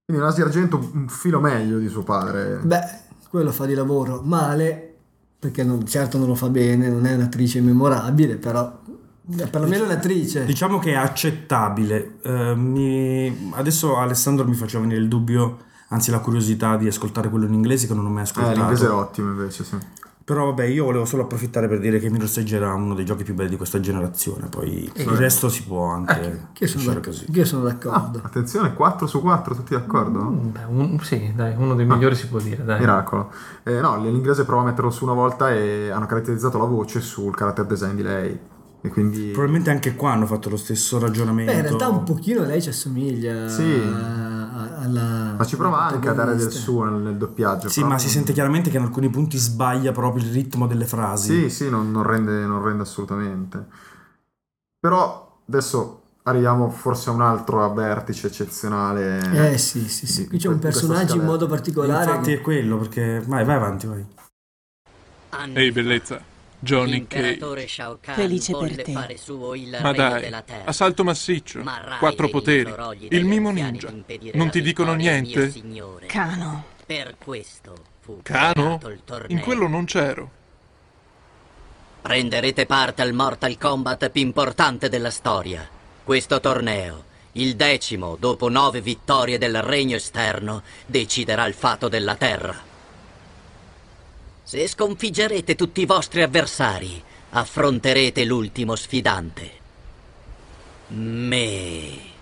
Quindi un Asia Argento un filo meglio di suo padre. Beh, quello fa di lavoro male, perché non- certo non lo fa bene, non è un'attrice memorabile, però eh, perlomeno è un'attrice. Diciamo che è accettabile. Eh, mi- Adesso Alessandro mi faceva venire il dubbio, anzi la curiosità di ascoltare quello in inglese che non ho mai Eh, ascoltato. l'inglese è ottimo invece, sì. Però vabbè, io volevo solo approfittare per dire che Mirror's Edge era uno dei giochi più belli di questa generazione, poi Sì. il resto si può anche Che sono, lasciare d'ac- così. che sono d'accordo. Ah, attenzione, 4 su 4, tutti d'accordo? Beh, un- sì, dai, uno dei migliori si può dire, dai. Miracolo. Eh, no, l'inglese prova a metterlo su una volta e hanno caratterizzato la voce sul character design di lei. E quindi... Probabilmente anche qua hanno fatto lo stesso ragionamento. Beh, in realtà un pochino lei ci assomiglia Sì. a- alla... Ma ci prova anche a dare del suo nel, nel doppiaggio. Sì, ma si sente chiaramente che in alcuni punti sbaglia proprio il ritmo delle frasi. Sì, sì, non, non rende, non rende assolutamente. Però adesso arriviamo forse a un altro vertice eccezionale. Eh sì, sì, sì. di- Qui c'è un personaggio in modo particolare. Infatti è quello, perché... Vai, vai avanti, vai. Ehi, bellezza. Johnny Cage. L'imperatore Shao Kahn Felice per volle te. fare suo il Ma regno dai, della terra. assalto massiccio, quattro poteri, il mimo ninja. Non ti dicono niente? Cano. Per questo fu Cano? In quello non c'ero. Prenderete parte al Mortal Kombat più importante della storia. Questo torneo, il decimo dopo nove vittorie del regno esterno, deciderà il fato della terra. Se sconfiggerete tutti i vostri avversari, affronterete l'ultimo sfidante. Me.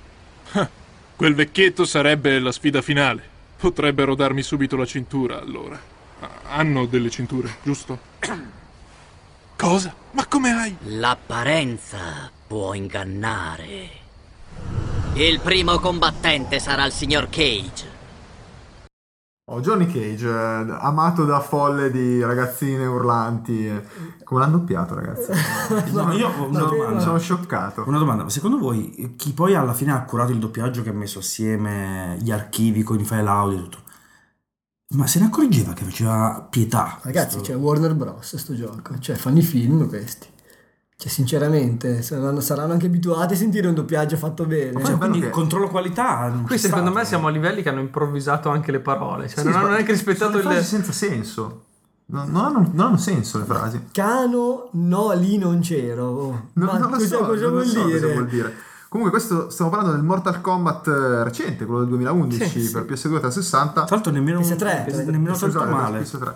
Quel vecchietto sarebbe la sfida finale. Potrebbero darmi subito la cintura, allora. Ah, Hanno delle cinture, giusto? Cosa? Ma come hai? L'apparenza può ingannare. Il primo combattente sarà il signor Cage. Oh, Johnny Cage, eh, amato da folle di ragazzine urlanti. eh. Come l'hanno doppiato, ragazzi? No, io ho una sono, domanda. sono scioccato. Una domanda, ma secondo voi chi poi alla fine ha curato il doppiaggio che ha messo assieme gli archivi con i file audio e tutto? Ma se ne accorgeva che faceva pietà? Ragazzi, questo- c'è Warner Bros. sto gioco, cioè fanno i film questi. Cioè, sinceramente, saranno, saranno anche abituati a sentire un doppiaggio fatto bene. Cioè, quindi controllo qualità. Qui secondo me siamo a livelli che hanno improvvisato anche le parole, cioè Sì, non hanno neanche rispettato sono le il... frasi senza senso. Non, non hanno, non hanno senso le frasi. Cano, no, lì non c'ero. Oh, Non, Ma non lo cosa, so, cosa non lo vuol so dire? cosa vuol dire. Comunque, questo stiamo parlando del Mortal Kombat eh, recente, quello del 2011 Sì, sì. per PS2 360. Tra l'altro nemmeno, PS3, nemmeno tanto Scusate, male. PS3.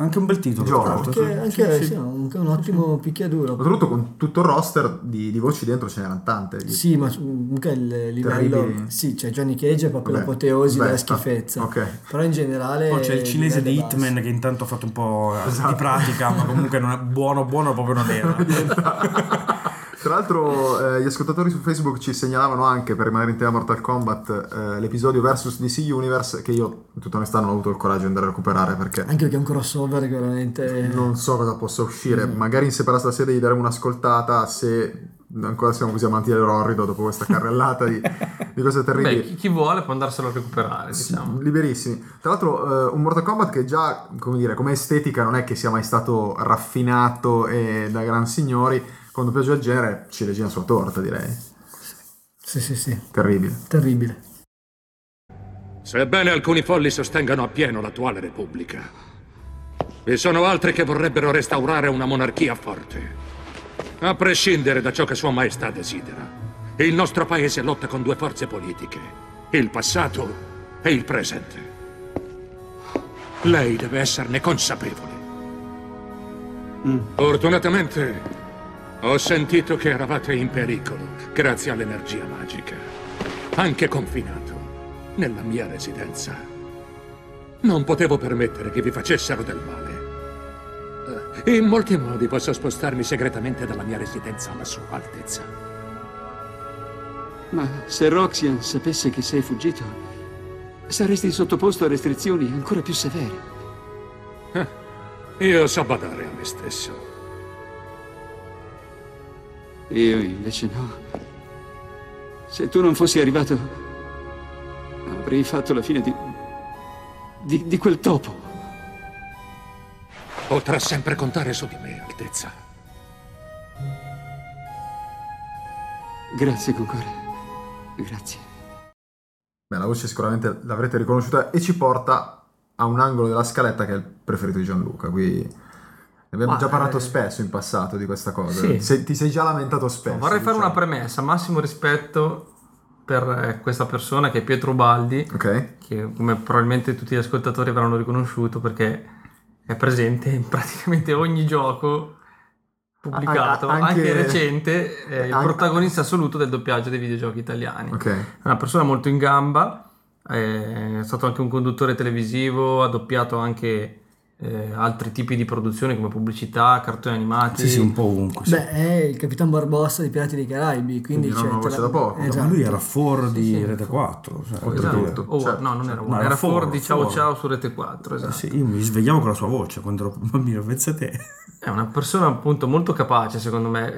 Anche un bel titolo. Gioco. Anche, anche sì, anche un ottimo picchiaduro. Oltretutto con tutto il roster di, di voci dentro ce n'erano tante. Sì, ma comunque il livello... Terribili. Sì, cioè Johnny Cage è proprio Vabbè, l'apoteosi beh, della schifezza. ok. Però in generale... Poi c'è il cinese di livello basso. Hitman che intanto ha fatto un po' di Esatto. pratica, ma comunque non è buono, buono proprio non era. Tra l'altro eh, gli ascoltatori su Facebook ci segnalavano anche, per rimanere in tema Mortal Kombat, eh, l'episodio versus DC Universe che io in tutta onestà non ho avuto il coraggio di andare a recuperare perché Anche perché è un crossover che veramente... non so cosa possa uscire. Magari in separata sede gli daremo un'ascoltata se ancora siamo così amanti dell'orrido dopo questa carrellata di, di cose terribili. Beh, chi, chi vuole può andarselo a recuperare, diciamo. Liberissimi. Tra l'altro, eh, un Mortal Kombat che già, come dire, come estetica non è che sia mai stato raffinato e da gran signori. Quando piace del genere, ciliegina sulla torta, direi. Sì, sì, sì. Terribile. Terribile. Sebbene alcuni folli sostengano appieno l'attuale Repubblica, vi sono altri che vorrebbero restaurare una monarchia forte. A prescindere da ciò che Sua Maestà desidera, il nostro paese lotta con due forze politiche, il passato e il presente. Lei deve esserne consapevole. Fortunatamente ho sentito che eravate in pericolo grazie all'energia magica, anche confinato nella mia residenza. Non potevo permettere che vi facessero del male. Eh, In molti modi posso spostarmi segretamente dalla mia residenza alla sua altezza. Ma se Roxian sapesse che sei fuggito, saresti sottoposto a restrizioni ancora più severe. Eh, Io so badare a me stesso. Io invece no. Se tu non fossi arrivato, avrei fatto la fine di. di, di quel topo. Potrà sempre contare su di me, Altezza. Grazie, Concore. Grazie. Beh, la voce sicuramente l'avrete riconosciuta e ci porta a un angolo della scaletta che è il preferito di Gianluca. Qui ne abbiamo Ma, già parlato eh, spesso in passato di questa cosa. Sì. Ti sei- ti sei già lamentato spesso. Vorrei fare diciamo. una premessa, massimo rispetto per eh, questa persona che è Pietro Baldi, Ok. che come probabilmente tutti gli ascoltatori avranno riconosciuto perché è presente in praticamente ogni gioco pubblicato, anche, anche- recente, è il anche- protagonista assoluto del doppiaggio dei videogiochi italiani. Ok. È una persona molto in gamba, è stato anche un conduttore televisivo, ha doppiato anche eh, altri tipi di produzioni come pubblicità, cartoni animati. Sì, sì, un po' ovunque. sì. Beh, è il Capitan Barbossa dei Pirati dei Caraibi, quindi, Quindi cioè, voce la- da poco. Esatto. Ma lui era for di sì, Rete 4. Cioè, Oltretutto. Oh, Certo, no, non era uno, No, era Ford Ford, di Ciao Ford. Ciao su Rete 4, esatto. Sì, io mi svegliavo con la sua voce quando ero bambino, pensa te. È una persona appunto molto capace secondo me,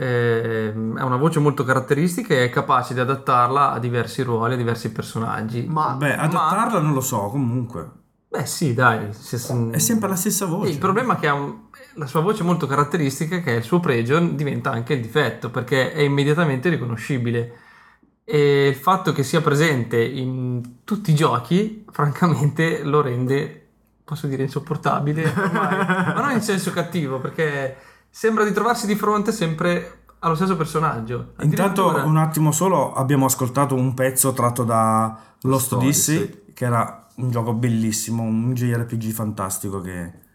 ha una voce molto caratteristica e è capace di adattarla a diversi ruoli, a diversi personaggi. Ma Beh, adattarla non lo so, comunque. Beh sì, dai. se- È sempre la stessa voce. Il problema è che ha un- la sua voce molto caratteristica, che è il suo pregio, diventa anche il difetto, perché è immediatamente riconoscibile. E il fatto che sia presente in tutti i giochi, francamente, lo rende, posso dire, insopportabile, ormai. ma non in senso cattivo, perché sembra di trovarsi di fronte sempre allo stesso personaggio. Intanto, un attimo solo, abbiamo ascoltato un pezzo tratto da Lost Odyssey, che era un gioco bellissimo, un JRPG fantastico che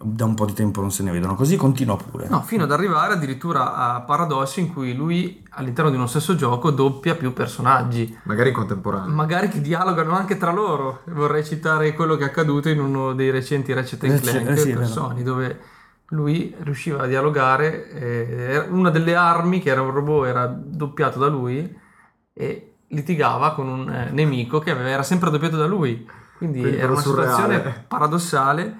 da un po' di tempo non se ne vedono. Così continua pure. No, fino ad arrivare addirittura a paradossi in cui lui all'interno di uno stesso gioco doppia più personaggi. magari in contemporanea. Magari che dialogano anche tra loro. Vorrei citare quello che è accaduto in uno dei recenti Ratchet Ratchet- Clank eh sì, per. Sony, dove lui riusciva a dialogare. eh, una delle armi, che era un robot, era doppiato da lui e litigava con un eh, nemico che aveva- era sempre doppiato da lui. Quindi, Quindi era una surreale. situazione paradossale.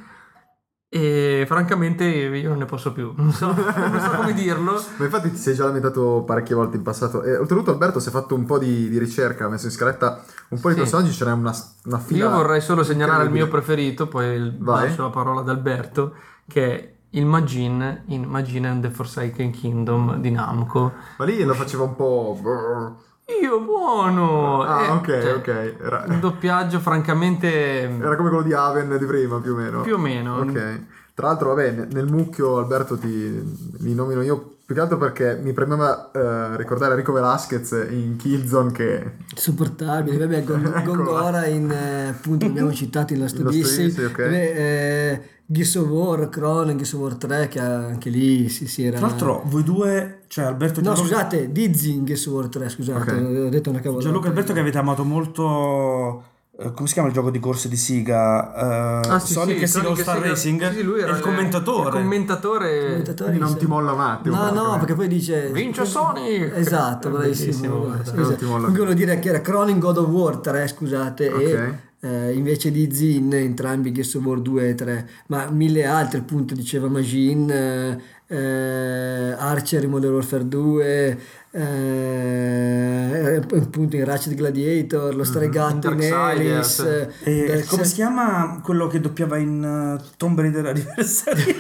E francamente io non ne posso più, non so, non so come dirlo. Ma infatti ti sei già lamentato parecchie volte in passato. E oltretutto Alberto si è fatto un po' di, di ricerca, ha messo in scaletta un po' di Sì. personaggi, ce n'è una, una fila. Io vorrei solo segnalare il mio preferito, poi Vai. lascio la parola ad Alberto, che è il Majin in Majin and the Forsaken Kingdom di Namco. Ma lì lo faceva un po'... Io buono! Ah, Eh, ok, cioè, ok. Era, Un doppiaggio francamente... era come quello di Aven di prima, più o meno. Più o meno. Ok. Tra l'altro, vabbè, ne- nel mucchio Alberto ti li nomino io più che altro perché mi premeva eh, ricordare Enrico Velasquez in Killzone che Insopportabile, vabbè. Gongora in, eh, appunto, abbiamo citato in Lost Odyssey, Odyssey, ok. vabbè, eh, Gears of War, Chrono, Gears of War 3 che anche lì si, si era... Tra l'altro, voi due, cioè Alberto No, Gianluca- scusate, Dizzy in Gears of War 3, scusate, Ok. ho detto una cavolata. Gianluca e Alberto che avete amato molto eh, come si chiama il gioco di corse di Siga? Eh, Ah, sì, Sonic sì, e Sonic Star Siga- Racing sì, lui era il commentatore. Il commentatore. Commentatore Quindi non ti molla un attimo. No, no, perché poi dice... Vince Sonic! Esatto, bravissimo. molla Comunque volevo dire che era Cronin God of War 3, scusate, Ok. e eh, invece di Zin entrambi Gears of War 2 e 3, ma mille altri appunto diceva Magin, eh, eh, Archer in Modern Warfare 2, eh, appunto in Ratchet Gladiator, lo stregato in Darksiders. Alice, eh, E Dark- come si chiama quello che doppiava in eh, Tomb Raider Anniversary?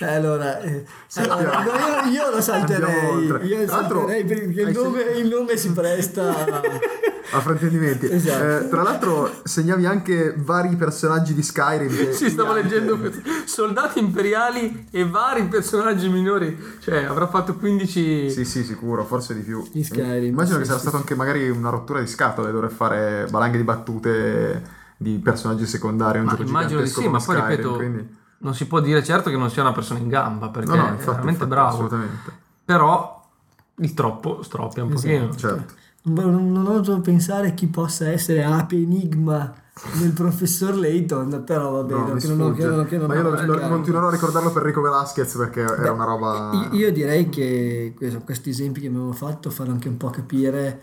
Eh, allora, eh, allora, io, io lo salterei, io salterei perché il nome, il nome si presta a fraintendimenti. Esatto. Eh, tra l'altro segnavi anche vari personaggi di Skyrim. che- Sì, stavo leggendo questo. soldati imperiali e vari personaggi minori. Cioè, avrà fatto 15. Sì, sì, sicuro, forse di più. In Skyrim, Immagino sì, che sarà sì, stato sì. anche magari una rottura di scatole dover fare valanghe di battute di personaggi secondari. Un Ma gioco immagino di sì, ma poi Skyrim, ripeto, quindi- non si può dire certo che non sia una persona in gamba perché No, no, è infatti, veramente infatti, bravo. assolutamente. Però il troppo stroppia un Esatto. pochino. Certo. Non non oso pensare chi possa essere Ape Enigma del professor Layton, però va bene, No, che non che non che non ma io lo- continuerò a ricordarlo per Rico Velasquez perché era Beh, una roba. Io- direi che questi esempi che abbiamo fatto fanno anche un po' capire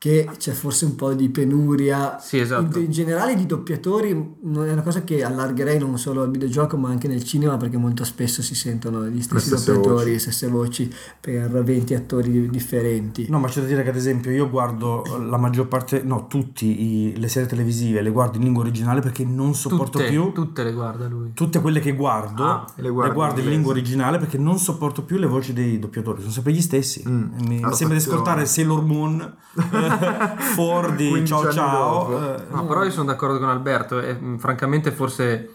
che c'è forse un po' di penuria Sì, esatto. in, in generale di doppiatori non è una cosa che allargherei non solo al videogioco ma anche nel cinema perché molto spesso si sentono gli stessi stesse doppiatori, voci. le stesse voci per 20 attori di- differenti. No, ma c'è da dire che ad esempio io guardo la maggior parte, no, tutti le serie televisive le guardo in lingua originale perché non sopporto Tutte, più tutte le guarda lui. tutte quelle che guardo, Ah, le le guardi guardo, in in lingua inglese. originale perché non sopporto più le voci dei doppiatori, sono sempre gli stessi. Mm, Mi, mi sembra di ascoltare Sailor Moon, Ford di 15 Ciao Ciao. eh, No, però io sono d'accordo con Alberto e mh, francamente forse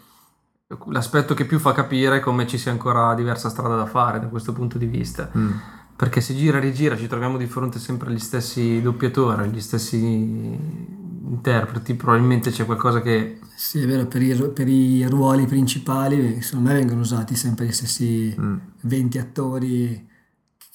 l'aspetto che più fa capire è come ci sia ancora diversa strada da fare da questo punto di vista. Mm. Perché se gira e rigira ci troviamo di fronte sempre agli stessi doppiatori, agli stessi interpreti, probabilmente c'è qualcosa che... Sì, è vero, per i, per i ruoli principali secondo me vengono usati sempre gli stessi Mm. 20 attori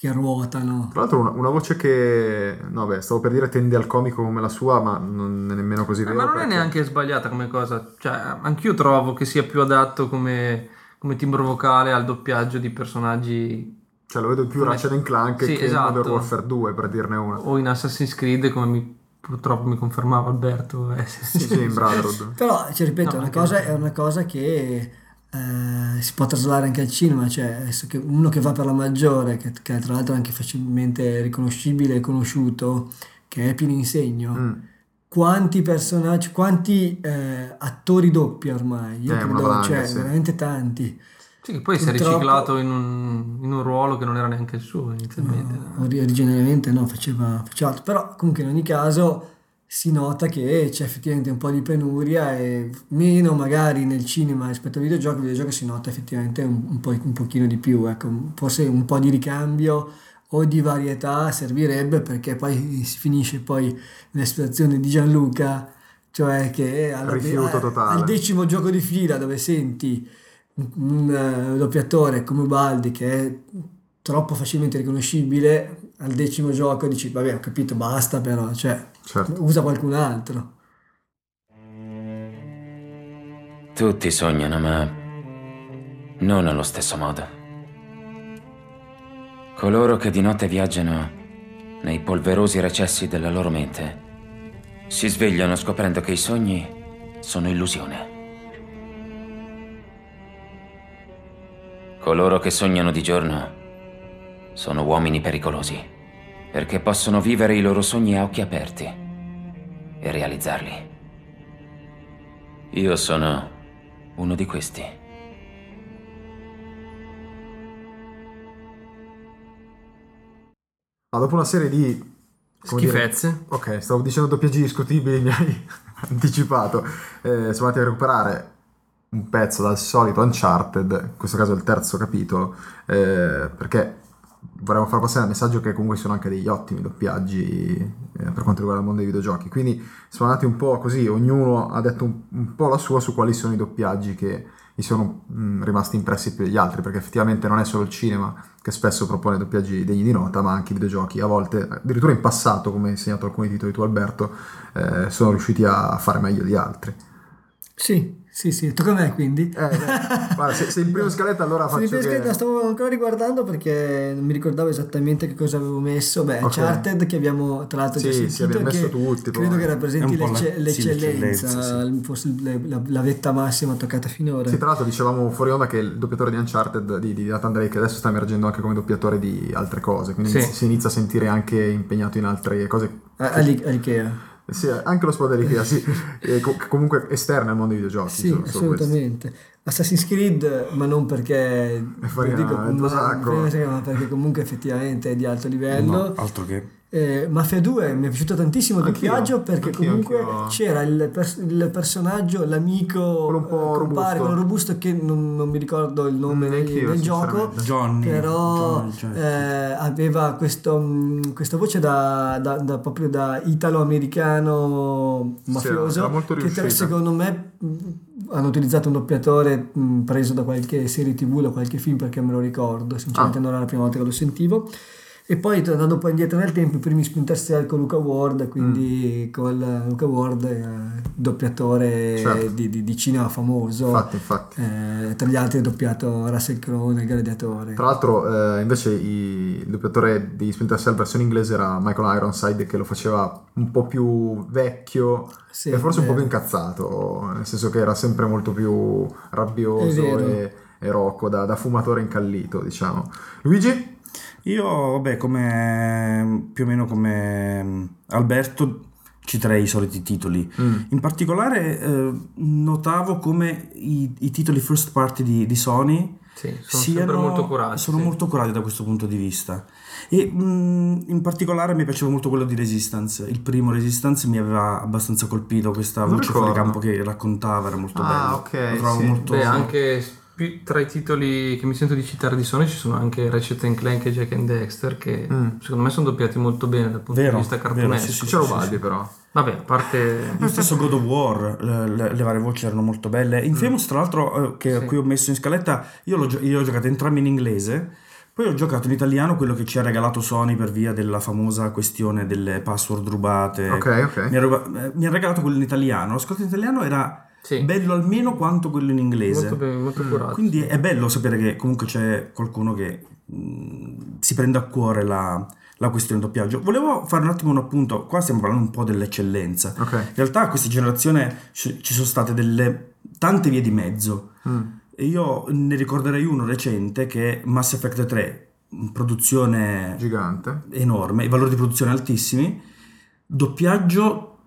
che ruotano. Tra l'altro una, una voce che, no beh, stavo per dire tende al comico come la sua, ma non è nemmeno così Eh, vero. ma non è perché- neanche sbagliata come cosa, cioè anch'io trovo che sia più adatto come, come timbro vocale al doppiaggio di personaggi Cioè lo vedo più Come- Ratchet and Clank Sì, che esatto. Modern Warfare 2, per dirne una. o in Assassin's Creed come mi- purtroppo mi confermava Alberto. eh, sì. Sì, sì, in Brotherhood. Però, ci ripeto, No, è, una cosa, è una cosa che eh, si può traslare anche al cinema, cioè uno che va per la maggiore, che, che tra l'altro è anche facilmente riconoscibile e conosciuto, che è Pino Insegno, Mm. quanti personaggi, quanti eh, attori doppi ormai? Io Eh, credo, valanga, cioè, sì. veramente tanti. Sì, che poi si è Purtroppo- riciclato in un, in un ruolo che non era neanche il suo inizialmente. Ori- originariamente no, faceva, faceva altro. Però comunque in ogni caso si nota che c'è effettivamente un po' di penuria e meno magari nel cinema rispetto al videogioco, il videogioco si nota effettivamente un, un, po', un pochino di più, ecco, forse un po' di ricambio o di varietà servirebbe perché poi si finisce poi nella situazione di Gianluca, cioè che alla- Rifiuto al- decimo gioco di fila dove senti un, eh, doppiatore come Baldi che è troppo facilmente riconoscibile al decimo gioco dici vabbè ho capito basta però cioè Certo. usa qualcun altro Tutti sognano, ma non allo stesso modo. Coloro che di notte viaggiano nei polverosi recessi della loro mente si svegliano scoprendo che i sogni sono illusione. Coloro che sognano di giorno sono uomini pericolosi, perché possono vivere i loro sogni a occhi aperti e realizzarli. Io sono uno di questi. Ma dopo una serie di come dire- Schifezze. ok, stavo dicendo doppiaggi discutibili, mi hai anticipato. Eh, siamo andati a recuperare un pezzo dal solito Uncharted, in questo caso il terzo capitolo, eh, perché vorremmo far passare il messaggio che comunque sono anche degli ottimi doppiaggi eh, per quanto riguarda il mondo dei videogiochi. Quindi siamo andati un po' così, ognuno ha detto un, un po' la sua su quali sono i doppiaggi che mi sono mh, rimasti impressi più degli altri, perché effettivamente non è solo il cinema che spesso propone doppiaggi degni di nota, ma anche i videogiochi. A volte, addirittura in passato, come hai insegnato alcuni titoli tu Alberto, eh, sono riusciti a fare meglio di altri. Sì, sì, sì, tocca a me quindi. Eh, guarda, se, se il primo scaletta allora Sì, faccio perché che... la stavo ancora riguardando perché non mi ricordavo esattamente che cosa avevo messo. Beh, Ok. Uncharted che abbiamo tra l'altro Sì, sì, sentito abbiamo che messo tutti, credo poi. che rappresenti po' la- l'ecce- sì, l'eccellenza, l'eccellenza, forse le- la, la vetta massima toccata finora. Sì, tra l'altro dicevamo fuori onda che il doppiatore di Uncharted di, di Nathan Drake adesso sta emergendo anche come doppiatore di altre cose, quindi Sì. si- inizia a sentire anche impegnato in altre cose. A- all'i- all'Ikea. Sì, anche lo spoiler Ikea, sì, e co- comunque esterno al mondo dei videogiochi. Sì, solo- solo questo. assolutamente. Assassin's Creed, ma non perché farina dico, ma- sacco. ma perché comunque effettivamente è di alto livello. No, altro che. Eh, Mafia 2 mi è piaciuto tantissimo il doppiaggio perché anch'io, comunque anch'io. c'era il, pers- il personaggio, l'amico un po' eh, compare, robusto. quello robusto che non, non mi ricordo il nome Mm, del, del gioco. Johnny. però Johnny, cioè, eh, aveva questo, mh, questa voce da, da- da- proprio da italo-americano mafioso molto che secondo me mh, hanno utilizzato un doppiatore mh, preso da qualche serie tv o da qualche film perché me lo ricordo sinceramente Ah. non era la prima volta che lo sentivo e poi tornando poi indietro nel tempo i primi Cell con Luca Ward quindi Mm. con Luca Ward eh, doppiatore Certo. di, di- di cinema famoso Infatti, infatti. Eh, tra gli altri ha doppiato Russell Crowe nel Gladiatore Tra l'altro, eh, invece, i- il doppiatore di Splinter Cell versione inglese era Michael Ironside, che lo faceva un po' più vecchio Sì, e forse un po' vero. più incazzato, nel senso che era sempre molto più rabbioso e, e rocco, da, da fumatore incallito, diciamo. Luigi? Io, vabbè, come più o meno come mm, Alberto, citerei i soliti titoli. Mm. In particolare, eh, notavo come i, i titoli first party di, di Sony Sì, sono sempre molto curati, sono sì. molto curati da questo punto di vista. E mm, in particolare mi piaceva molto quello di Resistance. Il primo Resistance mi aveva abbastanza colpito, questa Non voce fuori campo che raccontava, era molto Ah, bello. ok, Lo sì. molto... Beh, anche tra i titoli che mi sento di citare di Sony ci sono anche Ratchet Clank e Jack and Dexter che Mm. secondo me sono doppiati molto bene dal punto Vero, di vista vero, cartunesco. sì, sì, C'era sì, Ubaldi sì. però. Vabbè, a parte Lo stesso God of War, le, le- le varie voci erano molto belle. Infamous, tra l'altro, eh, che Sì. qui ho messo in scaletta, io l'ho, io ho giocato entrambi in inglese, poi ho giocato in italiano quello che ci ha regalato Sony per via della famosa questione delle password rubate. Ok, ok. Mi ha, ruba- eh, mi ha regalato quello in italiano. L'ascolto in italiano era Sì. bello almeno quanto quello in inglese. molto, bene, molto curato. Quindi è bello sapere che comunque c'è qualcuno che mh, si prende a cuore la, la questione doppiaggio. Volevo fare un attimo un appunto, qua stiamo parlando un po' dell'eccellenza. Ok. In realtà a questa generazione ci ci sono state delle tante vie di mezzo Mm. e io ne ricorderei uno recente che è Mass Effect 3, produzione Gigante. enorme, i valori di produzione altissimi, doppiaggio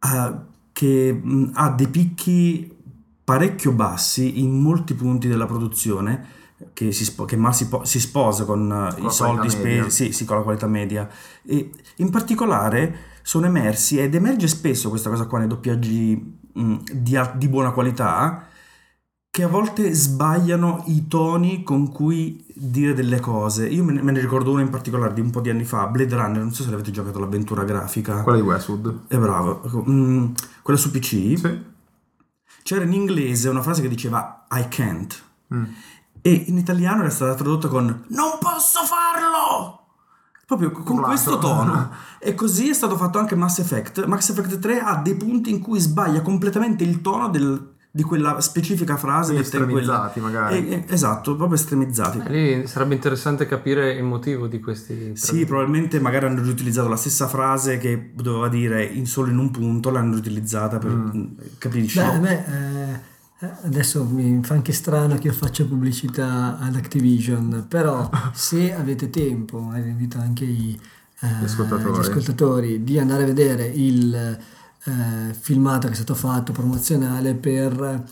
eh, che mh, ha dei picchi parecchio bassi in molti punti della produzione che, si, spo- che mal si, po- si sposa con eh, la i soldi spesi, sì, sì, con la qualità media. E in particolare sono emersi ed emerge spesso questa cosa qua nei doppiaggi mh, di, di buona qualità che a volte sbagliano i toni con cui dire delle cose. Io me ne, me ne ricordo uno in particolare di un po' di anni fa, Blade Runner, non so se l'avete giocato l'avventura grafica. Quella di Westwood. È bravo. Mm, quella su PC. Sì. C'era in inglese una frase che diceva I can't. Mm. E in italiano era stata tradotta con Non posso farlo! Proprio con Urlato. questo tono. e così è stato fatto anche Mass Effect. Mass Effect 3 ha dei punti in cui sbaglia completamente il tono del- di quella specifica frase Quindi in quella- estremizzati, magari. Eh, eh, esatto, proprio estremizzati. Eh, lì sarebbe interessante capire il motivo di questi Sì, probabilmente magari hanno riutilizzato la stessa frase che doveva dire in solo in un punto, l'hanno riutilizzata per Mm. capisci? Beh, me eh, adesso mi fa anche strano che io faccia pubblicità ad Activision, però se avete tempo, invito anche i, eh, Gli ascoltatori. gli ascoltatori di andare a vedere il eh, filmato che è stato fatto promozionale per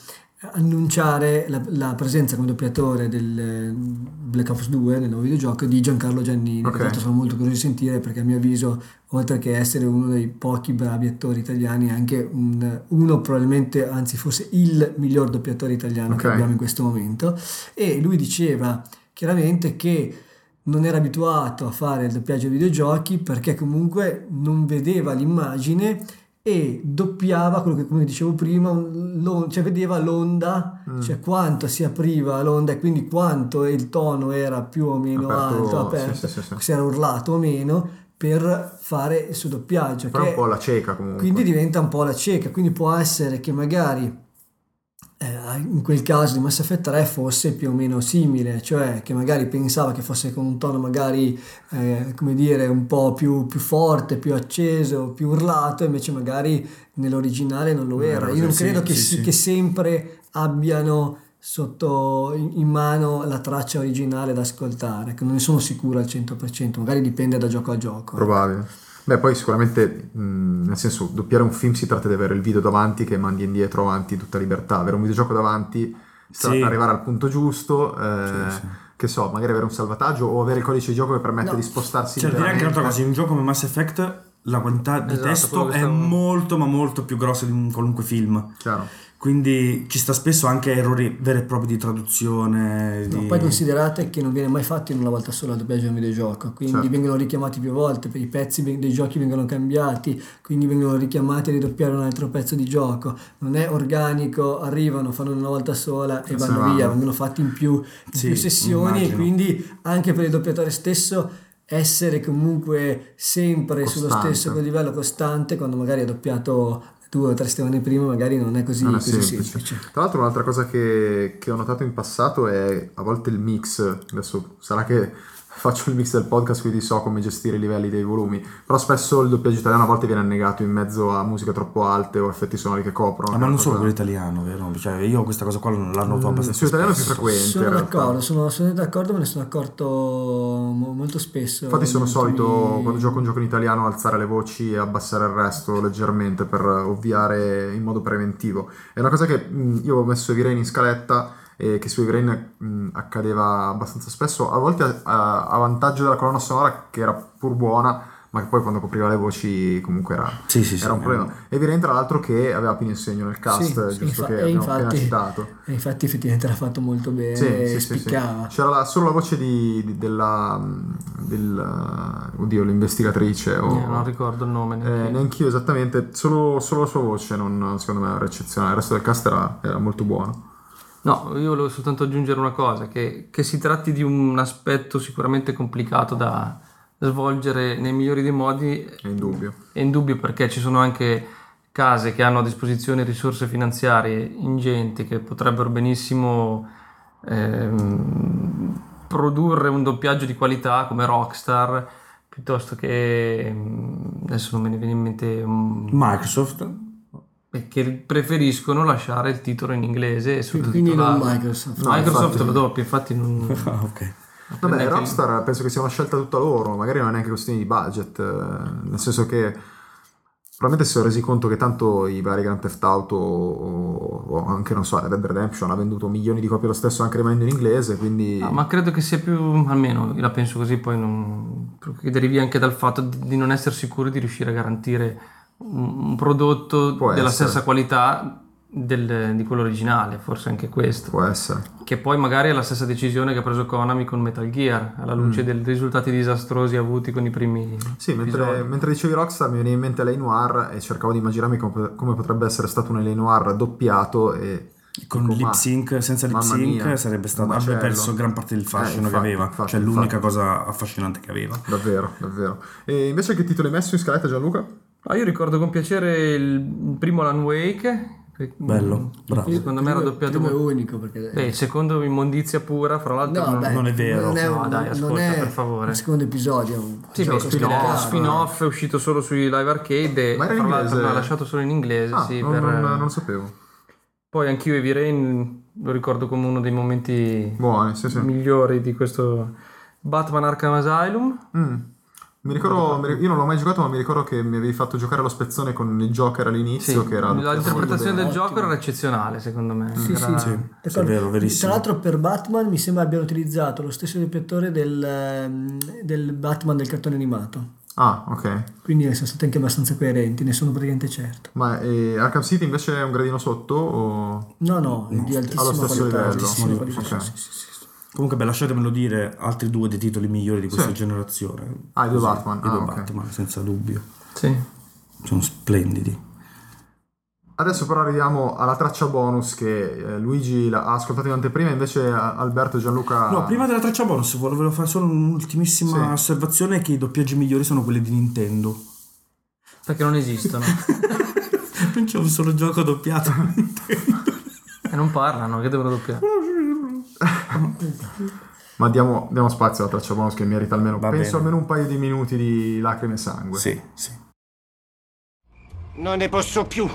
annunciare la, la presenza come doppiatore del eh, Black Ops 2 nel nuovo videogioco di Giancarlo Giannini Ok. che sono molto curioso di sentire perché a mio avviso oltre che essere uno dei pochi bravi attori italiani è anche un- uno probabilmente anzi forse il miglior doppiatore italiano che Ok. abbiamo in questo momento e lui diceva chiaramente che non era abituato a fare il doppiaggio videogiochi perché comunque non vedeva l'immagine e doppiava quello che come dicevo prima l'on- cioè vedeva l'onda Mm. cioè quanto si apriva l'onda e quindi quanto il tono era più o meno Aperto, alto aperto sì, sì, sì. se era urlato o meno per fare il suo doppiaggio Però che un po' alla cieca comunque. quindi diventa un po' la cieca quindi può essere che magari in quel caso di Mass Effect 3 fosse più o meno simile, cioè che magari pensava che fosse con un tono magari, eh, come dire, un po' più, più forte, più acceso, più urlato, invece magari nell'originale non lo era. Io non credo sì, che, sì, sì. che sempre abbiano sotto in mano la traccia originale da ascoltare, che non ne sono sicuro al 100%, magari dipende da gioco a gioco. Probabile. Beh, poi sicuramente, mh, nel senso, doppiare un film si tratta di avere il video davanti che mandi indietro avanti in tutta libertà. Avere un videogioco davanti si tratta Sì. di arrivare al punto giusto, eh, Sì, sì. che so, magari avere un salvataggio o avere il codice di gioco che permette No. di spostarsi Cioè, direi anche un'altra cosa, in un gioco come Mass Effect la quantità di Esatto, testo è stavo- molto ma molto più grossa di un qualunque film. Chiaro. Quindi ci sta spesso anche errori veri e propri di traduzione. No, di- poi considerate che non viene mai fatto in una volta sola il doppiaggio di un videogioco, quindi Certo. vengono richiamati più volte, per i pezzi dei giochi vengono cambiati, quindi vengono richiamati a ridoppiare un altro pezzo di gioco. Non è organico, arrivano, fanno una volta sola e E vanno vanno. via, vengono fatti in più, in Sì, più sessioni e immagino. quindi anche per il doppiatore stesso essere comunque sempre sullo Costante. stesso livello costante quando magari ha doppiato due o tre settimane prima magari non è così, Non è così semplice. semplice. Tra l'altro un'altra cosa che, che ho notato in passato è a volte il mix, adesso sarà che faccio il mix del podcast quindi so come gestire i livelli dei volumi, però spesso il doppiaggio italiano a volte viene annegato in mezzo a musiche troppo alte o effetti sonori che coprono. Ah, ma non solo quello italiano, vero? Cioè, io questa cosa qua non l'ho notato Mm, abbastanza. su italiano è più frequente. Sono d'accordo, sono, sono d'accordo, me ne sono accorto mo- molto spesso. Infatti sono solito ultimi- quando gioco un gioco in italiano alzare le voci e abbassare il resto leggermente per ovviare in modo preventivo. È una cosa che mh, io ho messo Evirain in scaletta e che su mh, accadeva abbastanza spesso, a volte a, a vantaggio della colonna sonora che era pur buona, ma che poi quando copriva le voci comunque era, Sì, sì, sì. era un problema. Evirain tra l'altro che aveva Pino Insegno nel cast, Sì, sì, giusto infa- che e abbiamo appena infatti- citato. E infatti effettivamente l'ha fatto molto bene, Sì, e sì, sì, sì. spiccava. C'era la- solo la voce di, di- della, del, oddio, l'investigatrice. O, Eh, non ricordo il nome. eh, neanche. neanch'io esattamente, solo, solo la sua voce non, secondo me era eccezionale, il resto del cast era, era molto buono. No, io volevo soltanto aggiungere una cosa, che, che si tratti di un aspetto sicuramente complicato da svolgere nei migliori dei modi È indubbio. è indubbio perché ci sono anche case che hanno a disposizione risorse finanziarie ingenti che potrebbero benissimo ehm, produrre un doppiaggio di qualità come Rockstar piuttosto che ehm, adesso non me ne viene in mente un- Microsoft. E che preferiscono lasciare il titolo in inglese e Quindi non. Microsoft. No, Microsoft infatti- lo doppia, infatti non... Ah, ok. Vabbè, Neanche- Rockstar penso che sia una scelta tutta loro, magari non è neanche questione di budget, eh, nel senso che probabilmente si sono resi conto che tanto i vari Grand Theft Auto o, o anche, non so, Red Dead Redemption ha venduto milioni di copie lo stesso anche rimanendo in inglese, quindi... No, ma credo che sia più, almeno io la penso così, poi non, che derivi anche dal fatto di, di non essere sicuri di riuscire a garantire un, prodotto Può della essere. stessa qualità del- di quello originale, forse anche questo. Può essere. Che poi magari è la stessa decisione che ha preso Konami con Metal Gear, alla luce Mm. dei risultati disastrosi avuti con i primi Sì, mentre, mentre dicevi Rockstar mi veniva in mente L.A. Noir e cercavo di immaginarmi come, come potrebbe essere stato un L.A. Noir doppiato e... Con dico, lip sync, senza lip sync sarebbe stato, un avrebbe perso gran parte del fascino Eh, che infatti, aveva. infatti, cioè l'unica infatti. cosa affascinante che aveva. Davvero, davvero. E invece che titolo hai messo in scaletta Gianluca? Ah, io ricordo con piacere il primo Alan Wake. che- Bello, bravo. Secondo me era doppiato primo è molto- unico perché Beh, il secondo immondizia pura, fra l'altro No, non, beh, non è vero. Non è, No, un- dai, non ascolta, è per favore. il secondo episodio. Sì, beh, spin-off, spin-off è uscito solo sui live arcade e Ma era in fra l'altro inglese? l'ha lasciato solo in inglese, Ah, sì, non, per- non- non sapevo. Poi anch'io Heavy Rain lo ricordo come uno dei momenti Buoni, sì, sì. migliori di questo Batman Arkham Asylum. Mm. Mi ricordo, io non l'ho mai giocato, ma mi ricordo che mi avevi fatto giocare lo spezzone con il Joker all'inizio, Sì, che era l'interpretazione del Ottimo. Joker era eccezionale secondo me. Sì, Era- sì, Sì, è vero, verissimo. Tra l'altro per Batman mi sembra abbiano utilizzato lo stesso doppiatore del, ehm, del Batman del cartone animato. Ah, ok. Quindi sono stati anche abbastanza coerenti, ne sono praticamente certo. Ma eh, Arkham City invece è un gradino sotto? O... No, no, è di altissima allo stesso livello. sì, sì, sì. Comunque, beh, lasciatemelo dire, altri due dei titoli migliori di questa Sì. generazione. Ah, i due Batman. I due Ah. Batman, senza dubbio. Sì. Sono splendidi. Adesso però arriviamo alla traccia bonus che eh, Luigi l'ha- ha ascoltato in anteprima, invece Alberto e Gianluca... No, prima della traccia bonus volevo fare solo un'ultimissima Sì. osservazione che i doppiaggi migliori sono quelli di Nintendo. Perché non esistono. non c'è un solo gioco doppiato. e non parlano, che devono doppiare. Ma diamo, diamo spazio alla traccia bonus che merita almeno, Va penso bene. almeno un paio di minuti di lacrime e sangue. Sì, sì. Non ne posso più.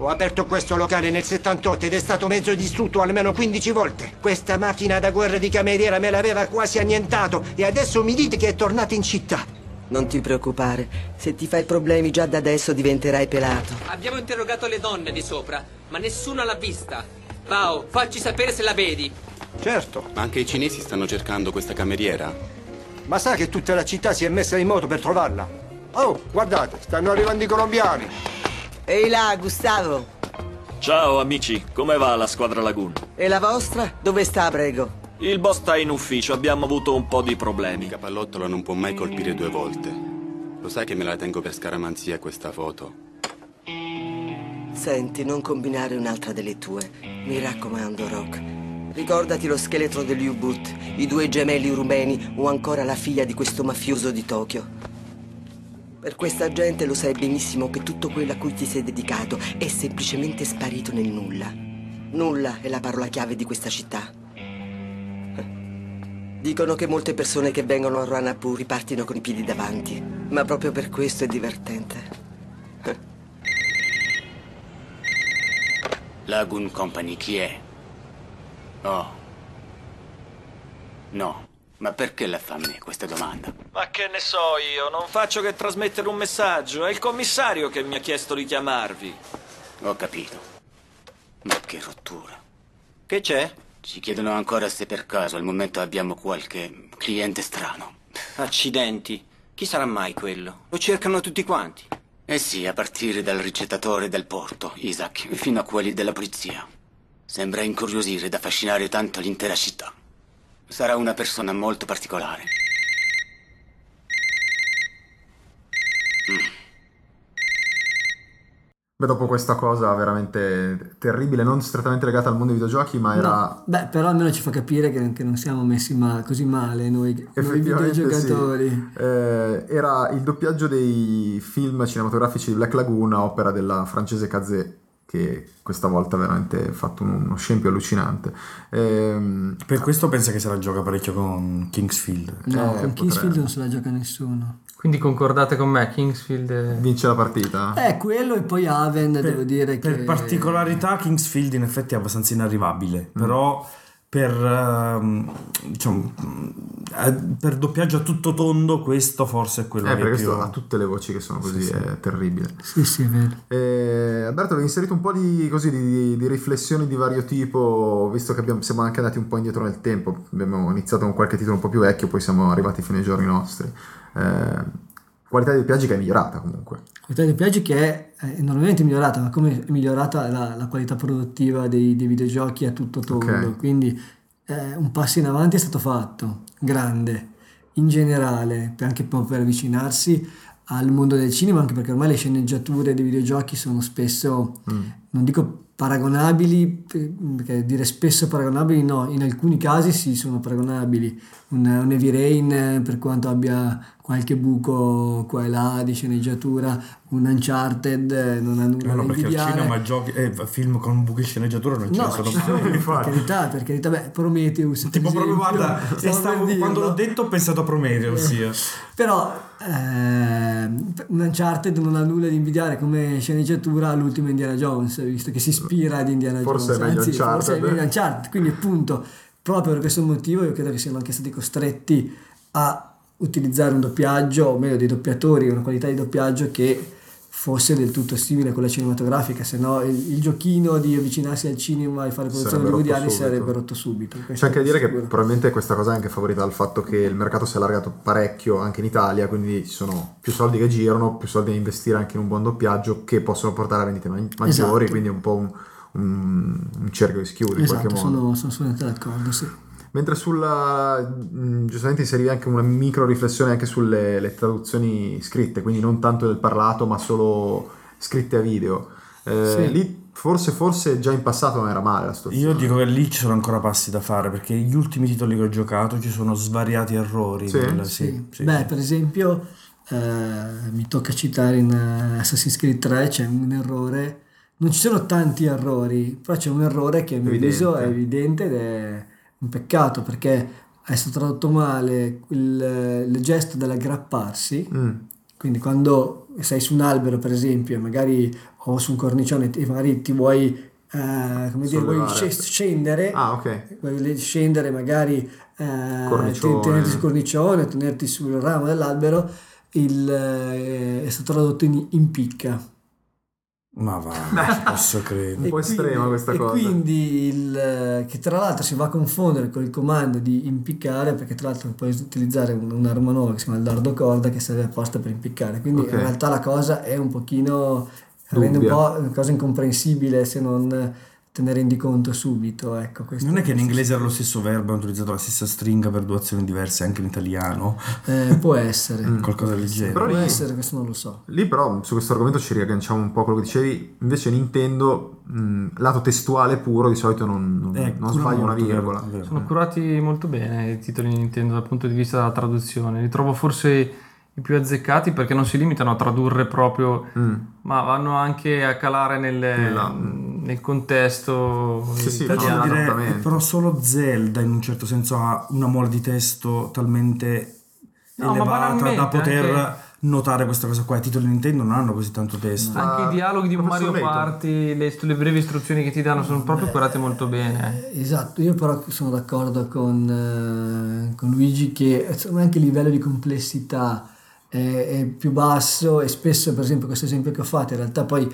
Ho aperto questo locale nel 78 ed è stato mezzo distrutto almeno 15 volte. Questa macchina da guerra di cameriera me l'aveva quasi annientato e adesso mi dite che è tornato in città. Non ti preoccupare, se ti fai problemi già da adesso diventerai pelato. Abbiamo interrogato le donne di sopra, ma nessuna l'ha vista. Pao, facci sapere se la vedi. Certo. Ma anche i cinesi stanno cercando questa cameriera. Ma sa che tutta la città si è messa in moto per trovarla? Oh, guardate, stanno arrivando i colombiani. Ehi là, Gustavo! Ciao amici, come va la squadra Lagoon? E la vostra? Dove sta, prego? Il boss sta in ufficio, abbiamo avuto un po' di problemi. Il capallottolo non può mai colpire due volte. Lo sai che me la tengo per scaramanzia questa foto? Senti, non combinare un'altra delle tue. Mi raccomando, Rock. Ricordati lo scheletro degli U-Boot, i due gemelli rumeni o ancora la figlia di questo mafioso di Tokyo. Per questa gente lo sai benissimo che tutto quello a cui ti sei dedicato è semplicemente sparito nel nulla. Nulla è la parola chiave di questa città. Dicono che molte persone che vengono a Ranapur ripartino con i piedi davanti, ma proprio per questo è divertente. Lagoon Company chi è? Oh. No. Ma perché la fa a me questa domanda? Ma che ne so io, non faccio che trasmettere un messaggio, è il commissario che mi ha chiesto di chiamarvi. Ho capito. Ma che rottura. Che c'è? Ci chiedono ancora se per caso al momento abbiamo qualche cliente strano. Accidenti. Chi sarà mai quello? Lo cercano tutti quanti. Eh sì, a partire dal ricettatore del porto, Isaac, fino a quelli della polizia. Sembra incuriosire ed affascinare tanto l'intera città. Sarà una persona molto particolare. Beh, dopo questa cosa veramente terribile, non strettamente legata al mondo dei videogiochi, ma era... No, beh, però almeno ci fa capire che, che non siamo messi ma- così male noi, noi Effettivamente sì. videogiocatori. Eh, era il doppiaggio dei film cinematografici di Black Lagoon opera della francese Cazé che questa volta ha veramente fatto un- uno scempio allucinante. Ehm, Per questo pensa che se la gioca parecchio con Kingsfield. No, Eh, con Kingsfield potrebbe. non se la gioca nessuno. Quindi concordate con me, Kingsfield è... vince la partita? Eh, quello e poi Haven, devo dire che... Per particolarità Kingsfield in effetti è abbastanza inarrivabile, Mm. però per, ehm, diciamo, eh, per doppiaggio a tutto tondo questo forse è quello Eh, che più... ha tutte le voci che sono così, Sì, sì. è terribile. Sì, sì, è vero. Eh, Alberto, avevi inserito un po' di, così, di, di riflessioni di vario tipo, visto che abbiamo- siamo anche andati un po' indietro nel tempo. Abbiamo iniziato con qualche titolo un po' più vecchio, poi siamo arrivati fino ai giorni nostri. Eh, qualità di doppiaggi che è migliorata comunque. qualità dei doppiaggi che è eh, enormemente migliorata, ma come è migliorata la, la qualità produttiva dei, dei videogiochi a tutto tondo. Ok. Quindi eh, un passo in avanti è stato fatto, grande, in generale, anche per avvicinarsi al mondo del cinema, anche perché ormai le sceneggiature dei videogiochi sono spesso, non dico paragonabili, eh, perché dire spesso paragonabili no, in alcuni casi sì sono paragonabili. Un, un Heavy Rain, eh, per quanto abbia qualche buco qua e là di sceneggiatura, un Uncharted eh, non ha nulla No, no, da perché al invidiare. cinema giochi, eh, film con buchi di sceneggiatura non ce No, ne sono più. per carità, per carità, beh, Prometheus. Tipo proprio esempio, guarda, e stavo stavo- per quando l'ho detto ho pensato a Prometheus io. Però ehm, un Uncharted non ha nulla di invidiare come sceneggiatura all'ultimo Indiana Jones, visto che si ispira ad Indiana Forse Jones. è meglio Anzi, forse è meglio Uncharted. Quindi appunto, proprio per questo motivo io credo che siano anche stati costretti a utilizzare un doppiaggio, o meglio dei doppiatori, una qualità di doppiaggio che fosse del tutto simile a quella cinematografica, se no il, il giochino di avvicinarsi al cinema e fare produzioni hollywoodiane sarebbe rotto subito. C'è anche da è dire che sicuro. probabilmente questa cosa è anche favorita dal fatto che il mercato si è allargato parecchio anche in Italia, quindi ci sono più soldi che girano, più soldi da investire anche in un buon doppiaggio che possono portare a vendite ma- maggiori, Esatto. quindi è un po' un, un- un cerchio che si chiude in Esatto, qualche modo. sono, sono assolutamente d'accordo, sì. Mentre sulla mh, giustamente inserivi anche una micro riflessione anche sulle le traduzioni scritte, quindi non tanto del parlato, ma solo scritte a video. Eh, Sì. Lì forse, forse già in passato non era male la situazione. Io dico che lì ci sono ancora passi da fare perché gli ultimi titoli che ho giocato ci sono svariati errori. Sì? nel- Sì. sì, Beh, per esempio, eh, mi tocca citare in eh, Assassin's Creed 3 c'è un errore. Non ci sono tanti errori, però c'è un errore che a mio Evidente. avviso è evidente ed è un peccato perché è stato tradotto male il, il gesto dell'aggrapparsi. Mm. Quindi quando sei su un albero, per esempio, magari o su un cornicione e magari ti vuoi, eh, come dire, vuoi scendere, Ah, ok. vuoi scendere magari eh, Cornicione. te- tenerti sul cornicione, tenerti sul ramo dell'albero, il, eh, è stato tradotto in, in picca. Ma va, non posso credere. Un po' estrema questa e cosa. quindi il, eh, che tra l'altro si va a confondere con il comando di impiccare perché tra l'altro puoi utilizzare un- un'arma nuova che si chiama il dardo corda che serve apposta per impiccare quindi Ok. in realtà la cosa è un pochino rende un po' una cosa incomprensibile se non te ne rendi conto subito ecco questo Non è che in inglese era lo stesso verbo, hanno utilizzato la stessa stringa per due azioni diverse anche in italiano. Eh, può essere Qualcosa del genere. Però può lì- essere questo non lo so Lì però su questo argomento ci riagganciamo un po' a quello che dicevi, invece Nintendo, mh, lato testuale puro, di solito non, non, Eh, non sbaglia una virgola. vero, vero. Sono curati molto bene i titoli Nintendo dal punto di vista della traduzione. Li trovo forse i più azzeccati perché non si limitano a tradurre proprio, Mm. ma vanno anche a calare nelle- Nella- nel contesto Sì, sì, devo dire, però solo Zelda in un certo senso ha una mole di testo talmente No, elevata da poter anche- notare questa cosa qua. I titoli Nintendo non hanno così tanto testo. Anche i dialoghi di Mario. Party, le, le brevi istruzioni che ti danno sono proprio curate molto bene. Esatto, io però sono d'accordo con, eh, con Luigi che insomma, anche il livello di complessità è, più basso e spesso, per esempio, questo esempio che ho fatto, in realtà poi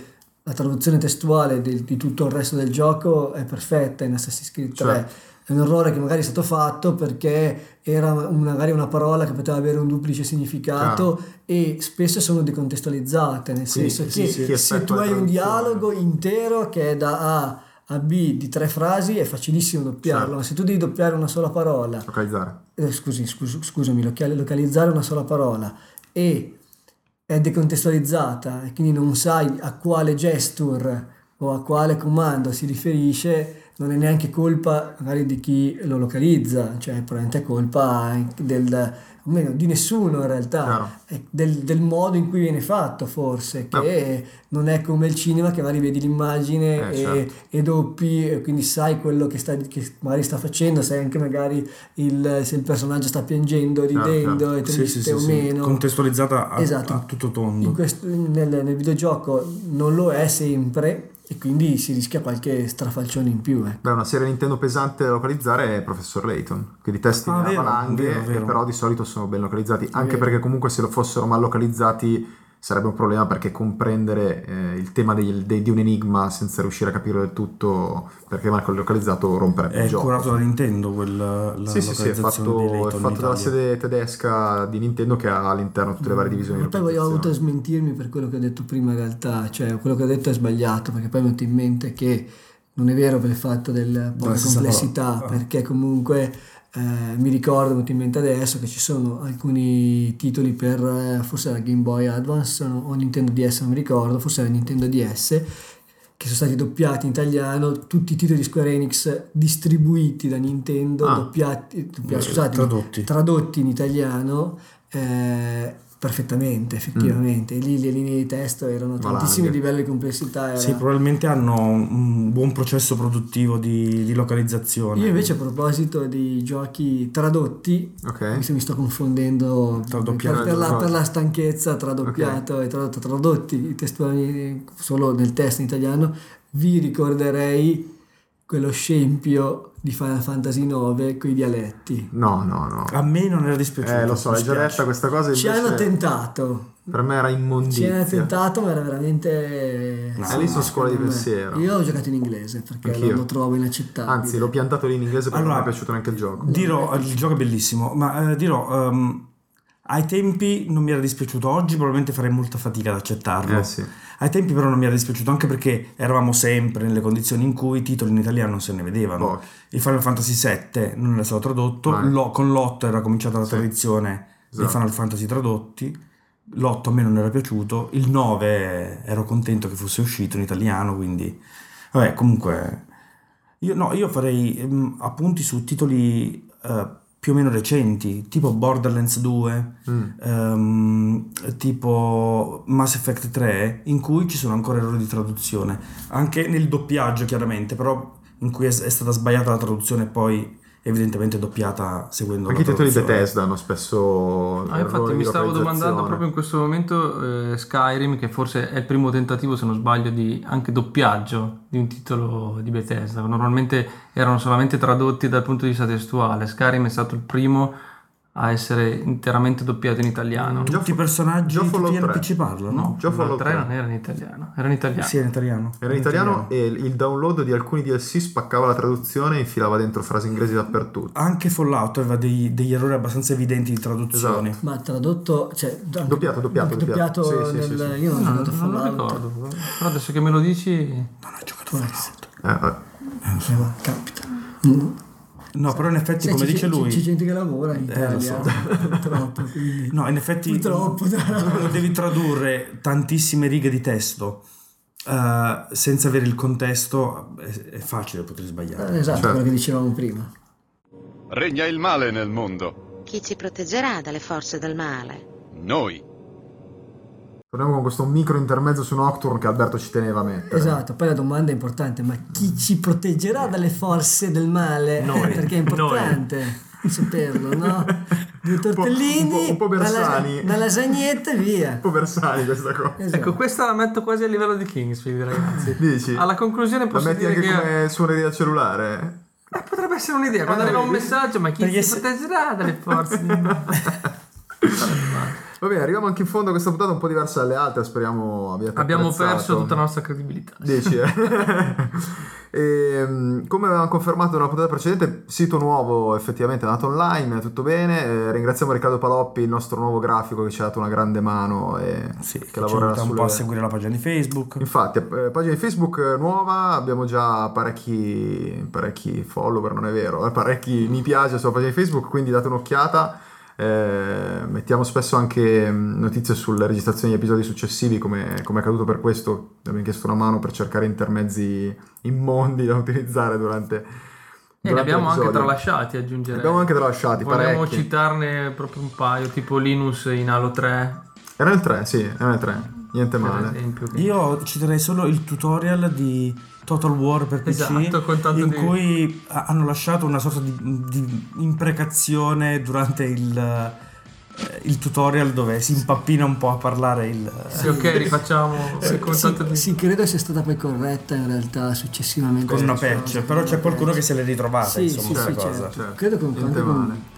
la traduzione testuale del- di tutto il resto del gioco è perfetta in Assassin's Creed 3. Certo. È un errore che magari è stato fatto perché era magari una parola che poteva avere un duplice significato e spesso sono decontestualizzate, nel Sì, senso sì, che sì, se tu hai un dialogo intero che è da A a B di tre frasi è facilissimo doppiarlo, Certo. ma se tu devi doppiare una sola parola, Localizzare. eh, scusi, scus- scusami, loca- localizzare una sola parola e è decontestualizzata e quindi non sai a quale gesture o a quale comando si riferisce, non è neanche colpa magari di chi lo localizza, cioè probabilmente è colpa del, o meno, di nessuno in realtà, è del, del modo in cui viene fatto forse, che non è come il cinema che magari vedi l'immagine Eh, e, certo. e doppi, e quindi sai quello che, sta, che magari sta facendo, sai anche magari il- se il personaggio sta piangendo, ridendo, certo. è Sì, triste sì, sì, o sì. meno. Contestualizzata a, Esatto. a tutto tondo. In questo- nel, nel videogioco non lo è sempre e quindi si rischia qualche strafalcione in più. ecco. Beh, una serie Nintendo pesante da localizzare è Professor Layton, che di testi Ah, vero, valanghe, vero, vero. però di solito sono ben localizzati, anche perché comunque se lo fossero mal localizzati sarebbe un problema perché comprendere eh, il tema dei- dei- di un enigma senza riuscire a capirlo del tutto perché mal localizzato romperebbe È il gioco. curato da Nintendo quel, la Sì, sì, sì, è fatto, è fatto dalla sede tedesca di Nintendo che ha all'interno tutte le varie divisioni Ma di poi voglio localizzazione. autosmentirmi per quello che ho detto prima in realtà, cioè quello che ho detto è sbagliato perché poi mi è venuto in mente che non è vero per il fatto della poca complessità parola. perché comunque eh, mi ricordo, venuto in mente adesso che ci sono alcuni titoli per eh, forse la Game Boy Advance o Nintendo DS, non mi ricordo, forse era Nintendo DS che sono stati doppiati in italiano, tutti i titoli di Square Enix distribuiti da Nintendo, Ah. doppiati, doppiati, Eh, scusate, tradotti. tradotti in italiano eh, perfettamente, effettivamente. E lì le linee di testo erano Valanghe. tantissimi livelli di complessità. era- Sì, probabilmente hanno un, buon processo produttivo di, di localizzazione. Io invece a proposito di giochi tradotti, Ok. visto che mi sto confondendo per, per la, per la stanchezza tra doppiato e tradotto, tradotti i testuali solo nel testo in italiano, vi ricorderei quello scempio di Final Fantasy IX con i dialetti. No, no, no. A me non era dispiaciuto. Eh, lo so, l'hai già detta questa cosa Ci hanno tentato, per me era ci immondizia. hanno tentato ma era veramente... Eh, lì sono scuole di pensiero. Io ho giocato in inglese perché lo, Anch'io. lo trovo inaccettabile. Anzi, l'ho piantato lì in inglese perché Allora, non mi è piaciuto neanche il gioco. Dirò, il gioco è bellissimo, ma eh, dirò, ehm, ai tempi non mi era dispiaciuto, oggi probabilmente farei molta fatica ad accettarlo. Eh sì. Ai tempi però non mi era dispiaciuto anche perché eravamo sempre nelle condizioni in cui i titoli in italiano non se ne vedevano. Pochi. Il Final Fantasy VII non era stato tradotto, lo- con l'8 era cominciata la Sì. tradizione dei Esatto. Final Fantasy tradotti, l'8 a me non era piaciuto, il 9 ero contento che fosse uscito in italiano, quindi vabbè comunque io, no, io farei ehm, appunti su titoli eh, più o meno recenti, tipo Borderlands 2, Mm. ehm, tipo Mass Effect 3, in cui ci sono ancora errori di traduzione, anche nel doppiaggio chiaramente, però in cui è, è stata sbagliata la traduzione e poi evidentemente doppiata seguendo Anche i titoli. Bethesda hanno spesso. Ah, infatti mi stavo domandando proprio in questo momento eh, Skyrim, che forse è il primo tentativo, se non sbaglio, di anche doppiaggio di un titolo di Bethesda. Normalmente erano solamente tradotti dal punto di vista testuale. Skyrim è stato il primo a essere interamente doppiato in italiano. Tutti i personaggi, Già tutti Fallout gli 3. NPC parlano? No, Già ma Fallout il 3 3. non era in italiano, era in italiano. Sì, è in italiano. Era in italiano e il download di alcuni DLC spaccava la traduzione e infilava dentro frasi inglesi dappertutto. Anche Fallout aveva dei- degli errori abbastanza evidenti di traduzione. Esatto. Ma tradotto, cioè, anche- Doppiato, doppiato, doppiato. doppiato Sì, nel- sì, sì. Io non ho No, giocato non lo Fallout. ricordo, però adesso che me lo dici... Non ho giocato Fallout. Eh. Eh, ma capita. Mm. No, però in effetti, Sì, come dice lui... C'è gente che lavora in Eh, Italia, so. purtroppo. quindi- No, in effetti Purtroppo, quando devi tradurre tantissime righe di testo eh, senza avere il contesto è, è facile poter sbagliare. Eh, Esatto, Certo. quello che dicevamo prima. Regna il male nel mondo. Chi ci proteggerà dalle forze del male? Noi. Torniamo con questo micro intermezzo su Nocturne che Alberto ci teneva a mettere. Esatto, poi la domanda è importante, ma chi ci proteggerà dalle forze del male? Noi. Perché è importante saperlo, no? Due tortellini, un po'- un po' una lasa- Bersani. una lasagnetta e via. Un po' Bersani questa cosa. Esatto. Ecco, questa la metto quasi a livello di Kingsfield, ragazzi. Dici? Alla conclusione La posso metti dire anche che... come suoneria al cellulare? Eh, potrebbe essere un'idea. Quando Eh, arriva un messaggio, ma chi Perché si se- proteggerà dalle forze del male? Va bene, arriviamo anche in fondo a questa puntata un po' diversa dalle altre, speriamo abbiate Abbiamo apprezzato. perso tutta la nostra credibilità. Dici, eh? Ehm, come avevamo confermato nella puntata precedente, sito nuovo effettivamente è nato online, tutto bene. Eh, ringraziamo Riccardo Paloppi, il nostro nuovo grafico che ci ha dato una grande mano e Sì, che lavorerà aiuta un sulle- po' a seguire la pagina di Facebook. Infatti, eh, pagina di Facebook eh, nuova, abbiamo già parecchi, parecchi follower, non è vero, eh, parecchi mi piace sulla pagina di Facebook, quindi date un'occhiata. Eh, mettiamo spesso anche mh, notizie sulle registrazioni di episodi successivi, come, come è accaduto per questo. Abbiamo chiesto una mano per cercare intermezzi immondi da utilizzare durante. E ne abbiamo anche tralasciati, aggiungerei. Abbiamo anche tralasciati, Vogliamo parecchi. citarne proprio un paio, tipo Linus in Halo 3. Era nel 3, sì, era nel 3, niente male. esempio. che- Io citerei solo il tutorial di Total War per PC Esatto, con tanto in di- cui ha- hanno lasciato una sorta di, di imprecazione durante il, eh, il tutorial dove si impappina un po' a parlare il... Sì, ok, rifacciamo Sì, con sì, tanto di... sì, credo sia stata poi corretta in realtà successivamente. con una patch, però c'è qualcuno patch. che se l'è ritrovata, Sì, insomma, sì, sì, cosa. certo. Credo con, con,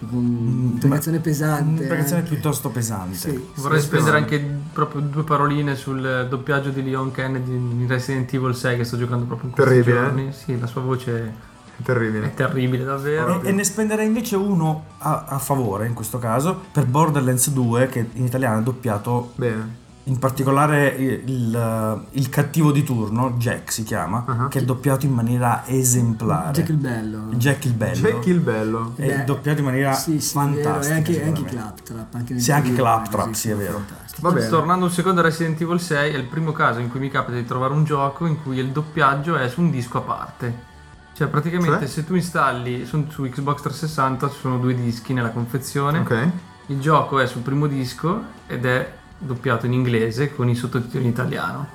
con un'imprecazione pesante. Un'imprecazione anche. piuttosto pesante. Sì. Vorrei spendere anche proprio due paroline sul doppiaggio di Leon Kennedy in Resident Evil 6 che sto giocando proprio in questi Terribile, eh? giorni. Sì, la sua voce Terribile. è terribile davvero. E, e ne spenderei invece uno a, a favore in questo caso per Borderlands 2 che in italiano è doppiato Bene. In particolare il, il- il cattivo di turno, Jack si chiama, Uh-huh. che è doppiato in maniera esemplare. Jack il bello. Jack il bello. Jack il bello. È Beh, doppiato in maniera Sì, sì, fantastica. e anche, anche. Claptrap. Anche Sì, anche Claptrap, sì, sì, è vero. Va bene. Tornando un secondo a Resident Evil 6, è il primo caso in cui mi capita di trovare un gioco in cui il doppiaggio è su un disco a parte. Cioè, praticamente, Cioè? se tu installi su, su Xbox 360 ci sono due dischi nella confezione. Ok. Il gioco è sul primo disco ed è doppiato in inglese con i sottotitoli in italiano.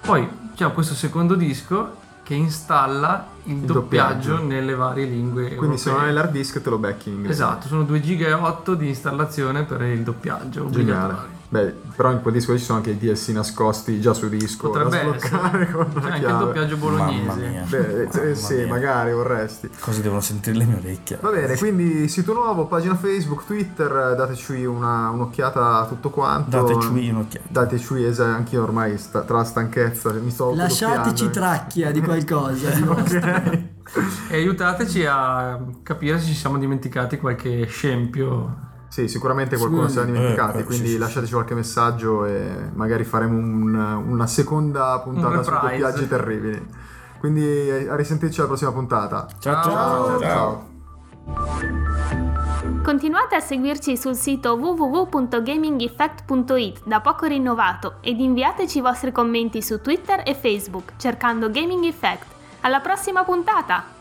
Poi c'è questo secondo disco che installa il, Il doppiaggio, doppiaggio. nelle varie lingue Quindi se non europee. hai l'hard disk te lo becchi in inglese. Esatto, sono 2 giga e 8 di installazione per il doppiaggio obbligatorio. Beh, però in quel disco ci sono anche i DLC nascosti già sul disco Potrebbe da sbloccare essere. con C'è anche il doppiaggio Mamma bolognese. mia. Beh, eh, Mamma sì, mia. magari vorresti. Così devono sentire le mie orecchie. Va bene, quindi sito nuovo, pagina Facebook, Twitter, dateci una- un'occhiata a tutto quanto. Dateci un'occhiata. Dateci, esatto, anch'io ormai sta- tra la stanchezza mi sto Lasciateci tracchia di qualcosa. Ok. E aiutateci a capire se ci siamo dimenticati qualche scempio. Sì, sicuramente qualcuno si è dimenticati, Eh, quindi sì, sì, lasciateci qualche messaggio e magari faremo un- una seconda puntata Un su doppiaggi terribili. Quindi a risentirci alla prossima puntata. Ciao, ciao. ciao. Continuate a seguirci sul sito www.gamingeffect.it da poco rinnovato ed inviateci i vostri commenti su Twitter e Facebook cercando Gaming Effect. Alla prossima puntata!